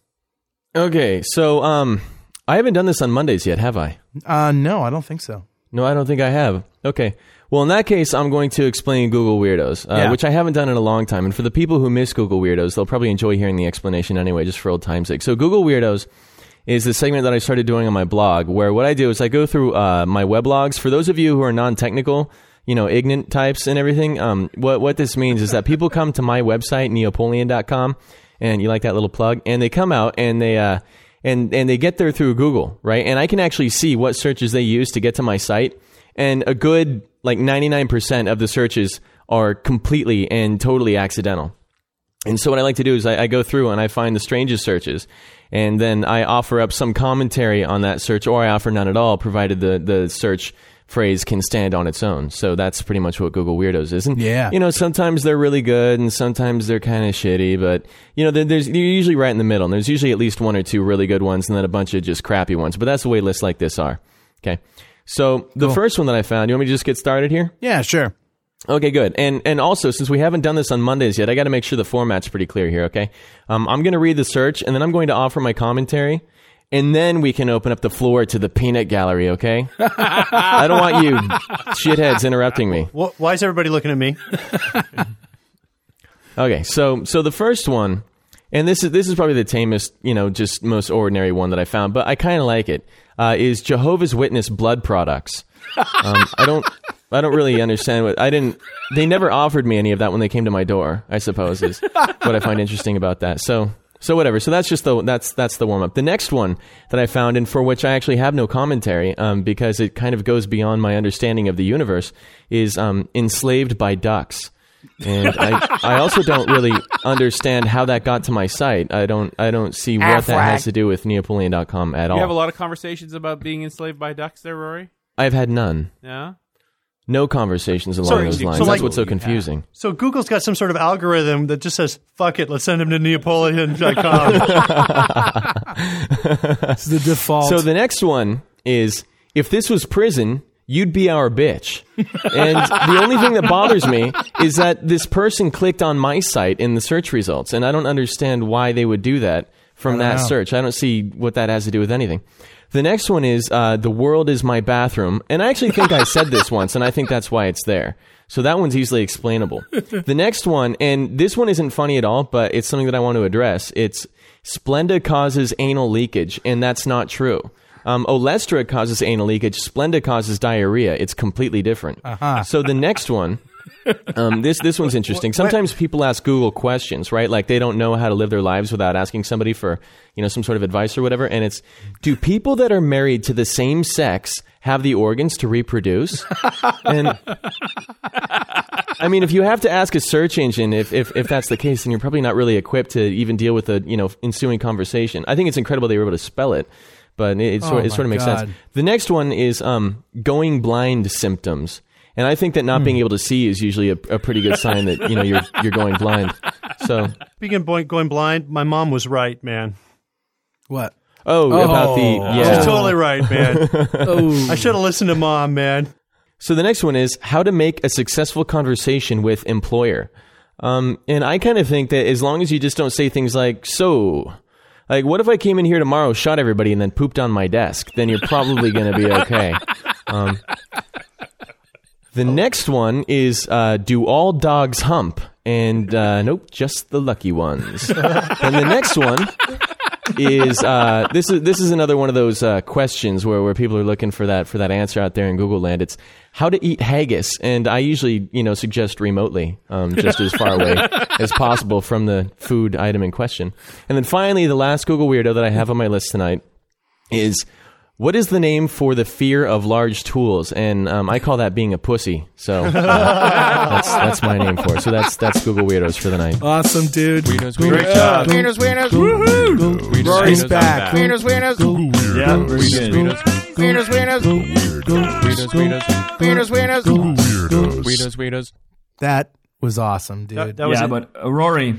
Okay, so um I haven't done this on Mondays yet, have I? Uh, no, I don't think so. No, I don't think I have. Okay. Well, in that case, I'm going to explain Google Weirdos, uh, Yeah. which I haven't done in a long time. And for the people who miss Google Weirdos, they'll probably enjoy hearing the explanation anyway, just for old time's sake. So, Google Weirdos is the segment that I started doing on my blog, where what I do is I go through uh, my weblogs. For those of you who are non-technical, you know, ignorant types and everything, um, what what this means is that people come to my website, neopoleon.com, and you like that little plug, and they come out and they uh, and and they get there through Google, right? And I can actually see what searches they use to get to my site, and a good like 99% of the searches are completely and totally accidental. And so what I like to do is I, I go through and I find the strangest searches, and then I offer up some commentary on that search, or I offer none at all, provided the the search phrase can stand on its own. So that's pretty much what Google Weirdos is. And Yeah. you know, sometimes they're really good, and sometimes they're kind of shitty. But you know, there- there's you're usually right in the middle. And there's usually at least one or two really good ones, and then a bunch of just crappy ones. But that's the way lists like this are. Okay. So the first one that I found, you want me to just get started here? Yeah, sure. Okay, good. And and also, since we haven't done this on Mondays yet, I got to make sure the format's pretty clear here. Okay, um, I'm going to read the search, and then I'm going to offer my commentary, and then we can open up the floor to the peanut gallery. Okay, I don't want you shitheads interrupting me. Wh- Why is everybody looking at me? Okay, so so the first one, and this is this is probably the tamest, you know, just most ordinary one that I found, but I kind of like it. Uh, is Jehovah's Witness blood products? Um, I don't I don't really understand what I didn't. They never offered me any of that when they came to my door. I suppose is what I find interesting about that. So so whatever. So that's just the that's that's the warm up. The next one that I found, and for which I actually have no commentary, um, because it kind of goes beyond my understanding of the universe, is um, enslaved by ducks. and I, I also don't really understand how that got to my site. I don't I don't see what that has to do with Neopoleon.com at all. You have a lot of conversations about being enslaved by ducks there, Rory? I've had none. Yeah? No conversations along So- those so lines. like- That's what's so confusing. So Google's got some sort of algorithm that just says, fuck it, let's send him to Neapolitan.com. It's the default. So the next one is if this was prison, you'd be our bitch. and the only thing that bothers me is that this person clicked on my site in the search results, and I don't understand why they would do that from that know. search. I don't see what that has to do with anything. The next one is uh, the world is my bathroom, and I actually think I said this once, and I think that's why it's there. So that one's easily explainable. the next one, and this one isn't funny at all, but it's something that I want to address. It's Splenda causes anal leakage, and that's not true. Um, Olestra causes anal leakage. Splenda causes diarrhea. It's completely different. So the next one, um, this this one's interesting. Sometimes people ask Google questions, right? Like they don't know how to live their lives without asking somebody for you know some sort of advice or whatever. And it's, do people that are married to the same sex have the organs to reproduce? and I mean, if you have to ask a search engine if, if, if that's the case, then you're probably not really equipped to even deal with the you know ensuing conversation. I think it's incredible they were able to spell it, but it, it, sort, Oh it sort of makes God. sense. The next one is um, going blind symptoms, and I think that not Hmm. being able to see is usually a, a pretty good sign that you know you're you're going blind. So Speaking of going blind, my mom was right, man. What? oh, about the Oh. yeah. She's totally right, man. Oh, I should have listened to mom, man. So the next one is how to make a successful conversation with employer. Um, and I kind of think that as long as you just don't say things like, so, like, what if I came in here tomorrow, shot everybody, and then pooped on my desk? Then you're probably going to be okay. Um, the next one is uh, do all dogs hump? And uh, nope, just the lucky ones. and the next one is uh, this is this is another one of those uh, questions where, where people are looking for that for that answer out there in Google land. It's how to eat haggis, and I usually you know suggest remotely, um, just as far away as possible from the food item in question. And then finally, the last Google weirdo that I have on my list tonight is. What is the name for the fear of large tools? And um, I call that being a pussy. So uh, that's, that's my name for it. So that's that's Google weirdos for the night. awesome, dude. Wieners, Go- wieners, go- go- Wieners, wieners, go- go- Wieners, Rory's back. I'm wieners, wieners, Yeah, Go- very go- good. go- wieners, wieners, go- Wieners, wieners, wieners, wieners. Weirdos. wieners, wieners. That was awesome, dude. That, that was yeah, it. but uh, Rory,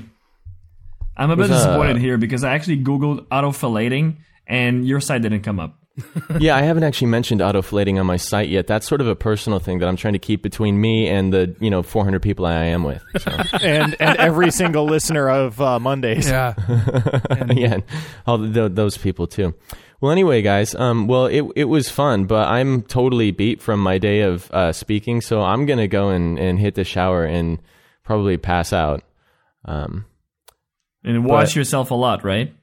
I'm a bit Was, uh, disappointed here because I actually Googled autofillating and your site didn't come up. Yeah, I haven't actually mentioned autoflating on my site yet. That's sort of a personal thing that I'm trying to keep between me and the you know 400 people I am with. So, and and every single listener of uh, Mondays. yeah. yeah, all th those people too. Well, anyway, guys. Um, well, it it was fun, but I'm totally beat from my day of uh, speaking, so I'm gonna go and, and hit the shower and probably pass out. Um, And wash But- yourself a lot, right?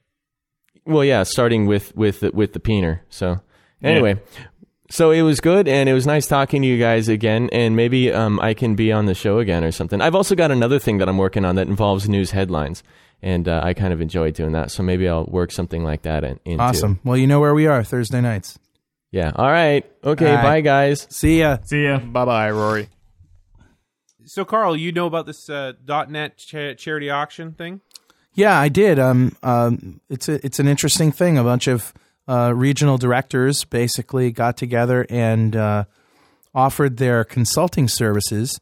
Well, yeah, starting with with the, with the peener. So anyway, so it was good, and it was nice talking to you guys again. And maybe um, I can be on the show again or something. I've also got another thing that I'm working on that involves news headlines, and uh, I kind of enjoy doing that. So maybe I'll work something like that in, into. Awesome. Well, you know where we are Thursday nights. Yeah. All right. Okay. All right. Bye, guys. See ya. See ya. Bye bye, Rory. So, Carl, you know about this uh, .NET cha- charity auction thing? Yeah, I did. Um, um, it's a, it's an interesting thing. A bunch of uh, regional directors basically got together and uh, offered their consulting services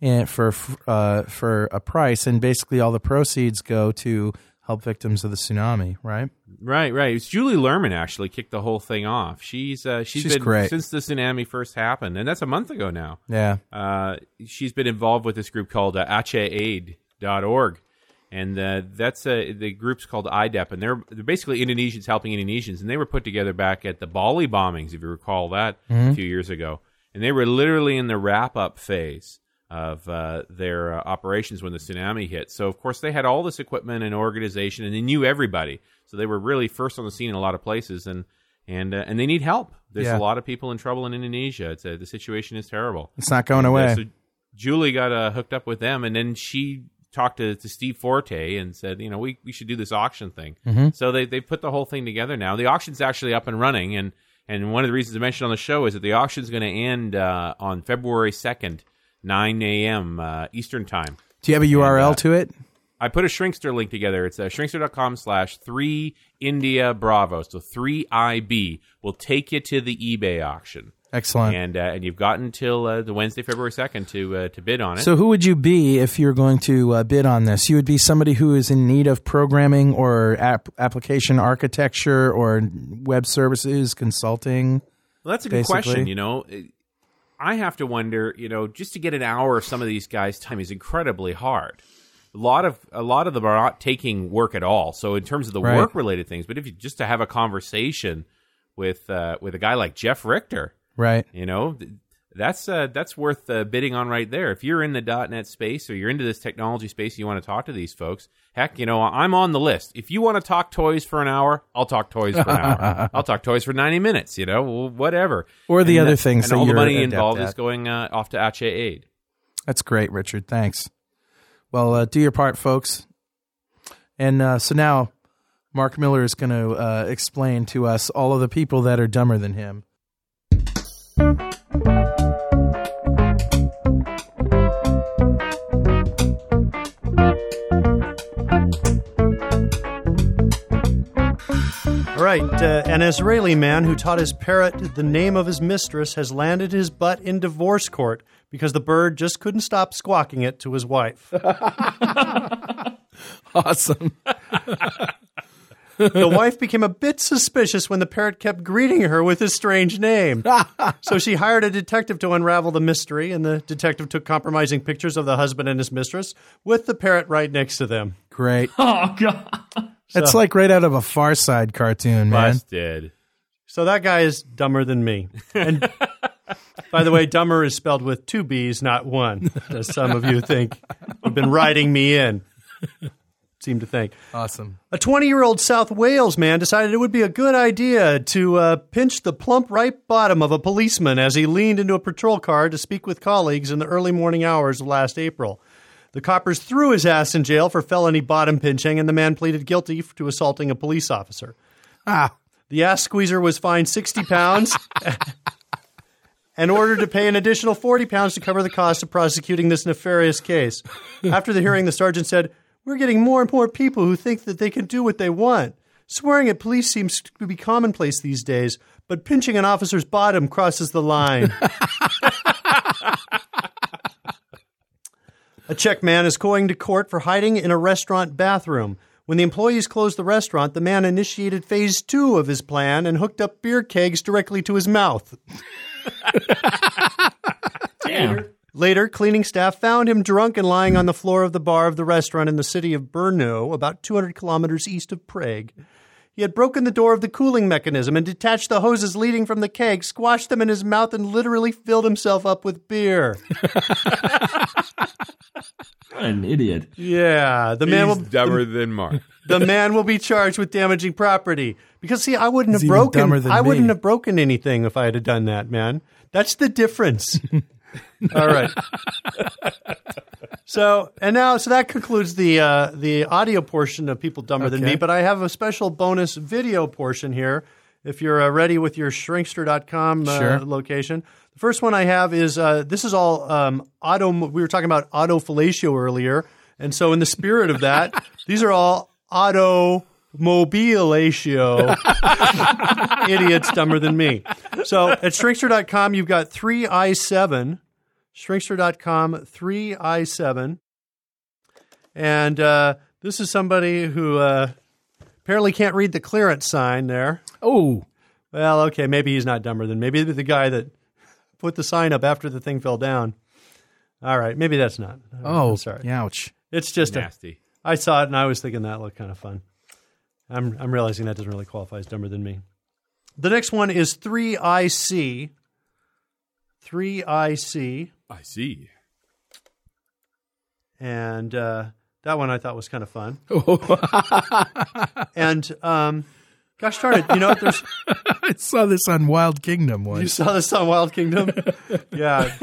and for uh, for a price, and basically all the proceeds go to help victims of the tsunami. Right? Right, right. It's Julie Lerman actually kicked the whole thing off. She's uh, she's, She's been great. since the tsunami first happened, and that's a month ago now. Yeah. Uh, she's been involved with this group called uh, acehaid.org. And uh, that's uh, the group's called IDEP, and they're they're basically Indonesians helping Indonesians, and they were put together back at the Bali bombings, if you recall that a few years ago, and they were literally in the wrap up phase of uh, their uh, operations when the tsunami hit. So of course they had all this equipment and organization, and they knew everybody, so they were really first on the scene in a lot of places, and and uh, and they need help. There's Yeah. a lot of people in trouble in Indonesia. It's uh, the situation is terrible. It's not going Uh, away. so Julie got uh, hooked up with them, and then she talked to, to Steve Forte and said, you know, we, we should do this auction thing. Mm-hmm. So they they put the whole thing together now. The auction's actually up and running, and and one of the reasons I mentioned on the show is that the auction's going to end uh, on February second, nine a.m. Uh, Eastern time. Do you have a URL uh, to it? I put a Shrinkster link together. It's uh, shrinkster.com slash 3 India Bravo. So 3IB will take you to the eBay auction. Excellent. And uh, and you've got until uh, the Wednesday, February 2nd to uh, to bid on it. So, who would you be if you're going to uh, bid on this? You would be somebody who is in need of programming or app- application architecture or web services consulting. Well, that's a good basically. question. You know, I have to wonder. You know, just to get an hour of some of these guys' time is incredibly hard. a lot of a lot of them are not taking work at all. So in terms of the Right. work related things, but if you just to have a conversation with uh, with a guy like Jeff Richter, Right. you know, that's uh, that's worth uh, bidding on right there. If you're in the .NET space or you're into this technology space, you want to talk to these folks. Heck, you know, I'm on the list. If you want to talk toys for an hour, I'll talk toys for an hour. I'll talk toys for 90 minutes. You know, whatever. Or the And other that- things and that all the money involved at. is going uh, off to Aceh Aid. That's great, Richard. Thanks. Well, uh, do your part, folks. And uh, so now, Mark Miller is going to uh, explain to us all of the people that are dumber than him. All right, uh, an Israeli man who taught his parrot the name of his mistress has landed his butt in divorce court because the bird just couldn't stop squawking it to his wife. Awesome. The wife became a bit suspicious when the parrot kept greeting her with his strange name. so she hired a detective to unravel the mystery, and the detective took compromising pictures of the husband and his mistress with the parrot right next to them. Great. Oh god. That's like right out of a Far Side cartoon, man. Busted. So that guy is dumber than me. And by the way, dumber is spelled with two B's, not one, as some of you think have been riding me in. Seem to think. Awesome. A 20 year old South Wales man decided it would be a good idea to uh, pinch the plump right bottom of a policeman as he leaned into a patrol car to speak with colleagues in the early morning hours of last April. The coppers threw his ass in jail for felony bottom pinching, and the man pleaded guilty to assaulting a police officer. Ah, The ass squeezer was fined 60 pounds and ordered to pay an additional 40 pounds to cover the cost of prosecuting this nefarious case. After the hearing, the sergeant said, We're getting more and more people who think that they can do what they want. Swearing at police seems to be commonplace these days, but pinching an officer's bottom crosses the line. A Czech man is going to court for hiding in a restaurant bathroom. When the employees closed the restaurant, the man initiated phase two of his plan and hooked up beer kegs directly to his mouth. Damn. Later, cleaning staff found him drunk and lying on the floor of the bar of the restaurant in the city of Brno, about 200 kilometers east of Prague. He had broken the door of the cooling mechanism and detached the hoses leading from the keg, squashed them in his mouth, and literally filled himself up with beer. What an idiot. Yeah, the man He's will dumber than Mark. the man will be charged with damaging property. Because see, I wouldn't He's have broken than I wouldn't have broken anything if I had done that, man. That's the difference. All right. So and now so that concludes the uh, the audio portion of people dumber than me, but I have a special bonus video portion here. If you're uh, ready with your shrinkster.com uh, Sure. location. The first one I have is uh, this is all um, auto. We were talking about autofellatio earlier, and so in the spirit of that, these are all automobilatio idiots dumber than me. So at shrinkster.com, you've got 3i7, shrinkster.com, 3i7. And uh, this is somebody who uh, apparently can't read the clearance sign there. oh, Well, okay, maybe he's not dumber than maybe the guy that put the sign up after the thing fell down. All right, maybe that's not. oh, sorry. Ouch. It's just Nasty. I saw it and I was thinking that looked kind of fun. I'm I'm realizing that doesn't really qualify as dumber than me. The next one is 3IC. 3IC. I see. And uh, that one I thought was kind of fun. and um, gosh darn it, you know, what there's, I saw this on Wild Kingdom you saw this on Wild Kingdom? yeah.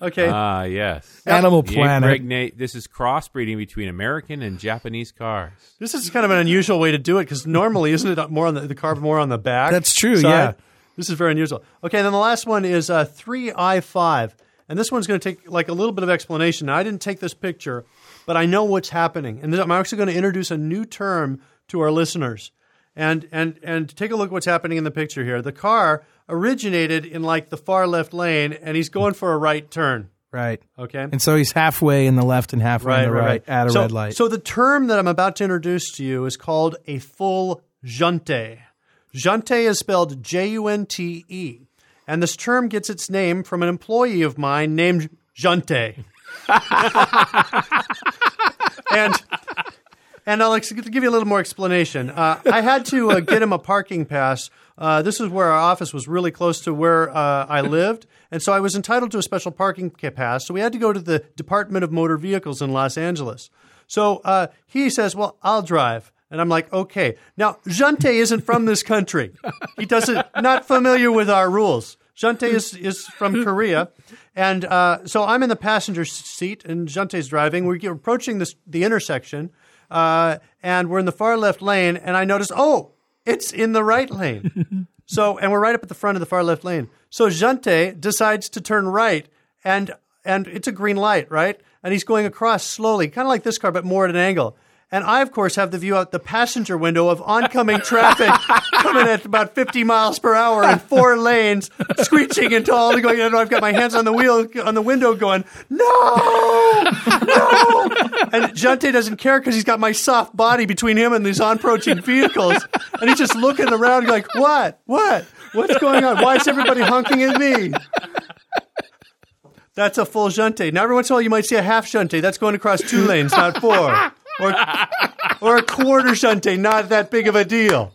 okay. Ah, yes. Animal The Planet. impregnate- This is crossbreeding between American and Japanese cars. This is kind of an unusual way to do it because normally, isn't it more on the, the carb more on the back? That's true, side? yeah. This is very unusual. Okay, then the last one is uh, 3i5. And this one's going to take like a little bit of explanation. Now, I didn't take this picture, but I know what's happening. And I'm actually going to introduce a new term to our listeners. And, and, and take a look at what's happening in the picture here. The car originated in like the far left lane, and he's going for a right turn. Right. Okay. And so he's halfway in the left and halfway in the right, at a so, red light. So the term that I'm about to introduce to you is called a full junte. Junte is spelled J U N T E. And this term gets its name from an employee of mine named Junte. and and I'll ex- give you a little more explanation. Uh, I had to uh, get him a parking pass. Uh, this is where our office was really close to where uh, I lived, and so I was entitled to a special parking pass. So we had to go to the Department of Motor Vehicles in Los Angeles. So uh, he says, "Well, I'll drive." And I'm like, okay. Now, Junte isn't from this country. He doesn't, not familiar with our rules. Junte is, is from Korea. And uh, so I'm in the passenger seat and Junte's driving. We're approaching this, the intersection uh, and we're in the far left lane. And I notice, oh, it's in the right lane. so, and we're right up at the front of the far left lane. So Junte decides to turn right and, and it's a green light, right? And he's going across slowly, kind of like this car, but more at an angle. And I, of course, have the view out the passenger window of oncoming traffic coming at about 50 miles per hour in four lanes, screeching into all going. And I've got my hands on the wheel, on the window, going, no, no. And Junte doesn't care because he's got my soft body between him and these on approaching vehicles. And he's just looking around, like, what? What? What's going on? Why is everybody honking at me? That's a full Junte. Now, every once in a while, you might see a half Junte. That's going across two lanes, not four. Or, or a quarter Junte, not that big of a deal.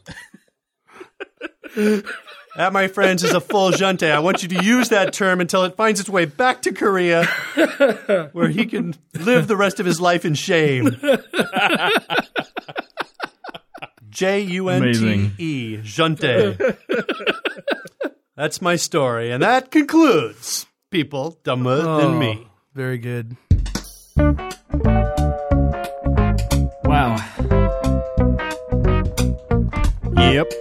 That, my friends, is a full Junte. I want you to use that term until it finds its way back to Korea, where he can live the rest of his life in shame. J U N T E, Junte. That's my story. And that concludes People Dumber Than oh, Me. Very good. Yep.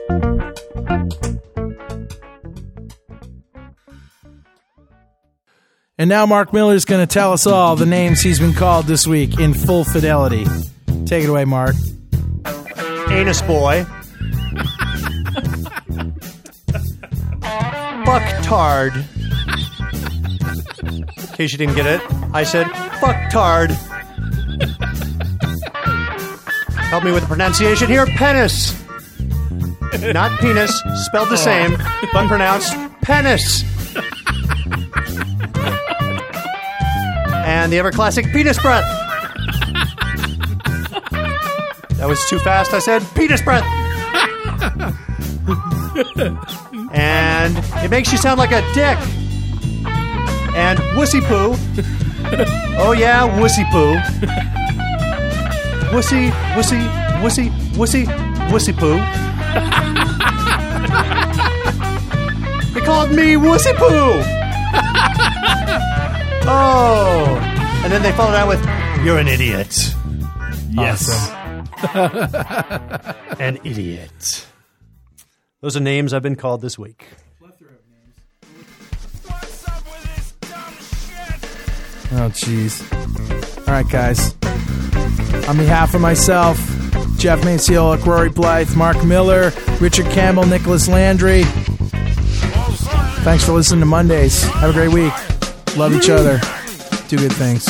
And now Mark Miller is going to tell us all the names he's been called this week in full fidelity. Take it away, Mark. Anus Boy. Fucktard. In case you didn't get it, I said fucktard. Help me with the pronunciation here. Penis. Not penis, spelled the same, but pronounced penis. And the ever classic penis breath. That was too fast. I said penis breath. and it makes you sound like a dick. And wussy poo. oh yeah, wussy poo. Wussy, wussy, wussy, wussy, wussy poo. They called me wussy poo. oh, and then they followed out with, "You're an idiot." Yes. An idiot. Those are names I've been called this week. Oh, jeez. All right, guys. On behalf of myself, Geoff Maciolek, Rory Blyth, Mark Miller, Richard Campbell, Nicholas Landry. Thanks for listening to Mondays. Have a great week. Love each other. Do good things.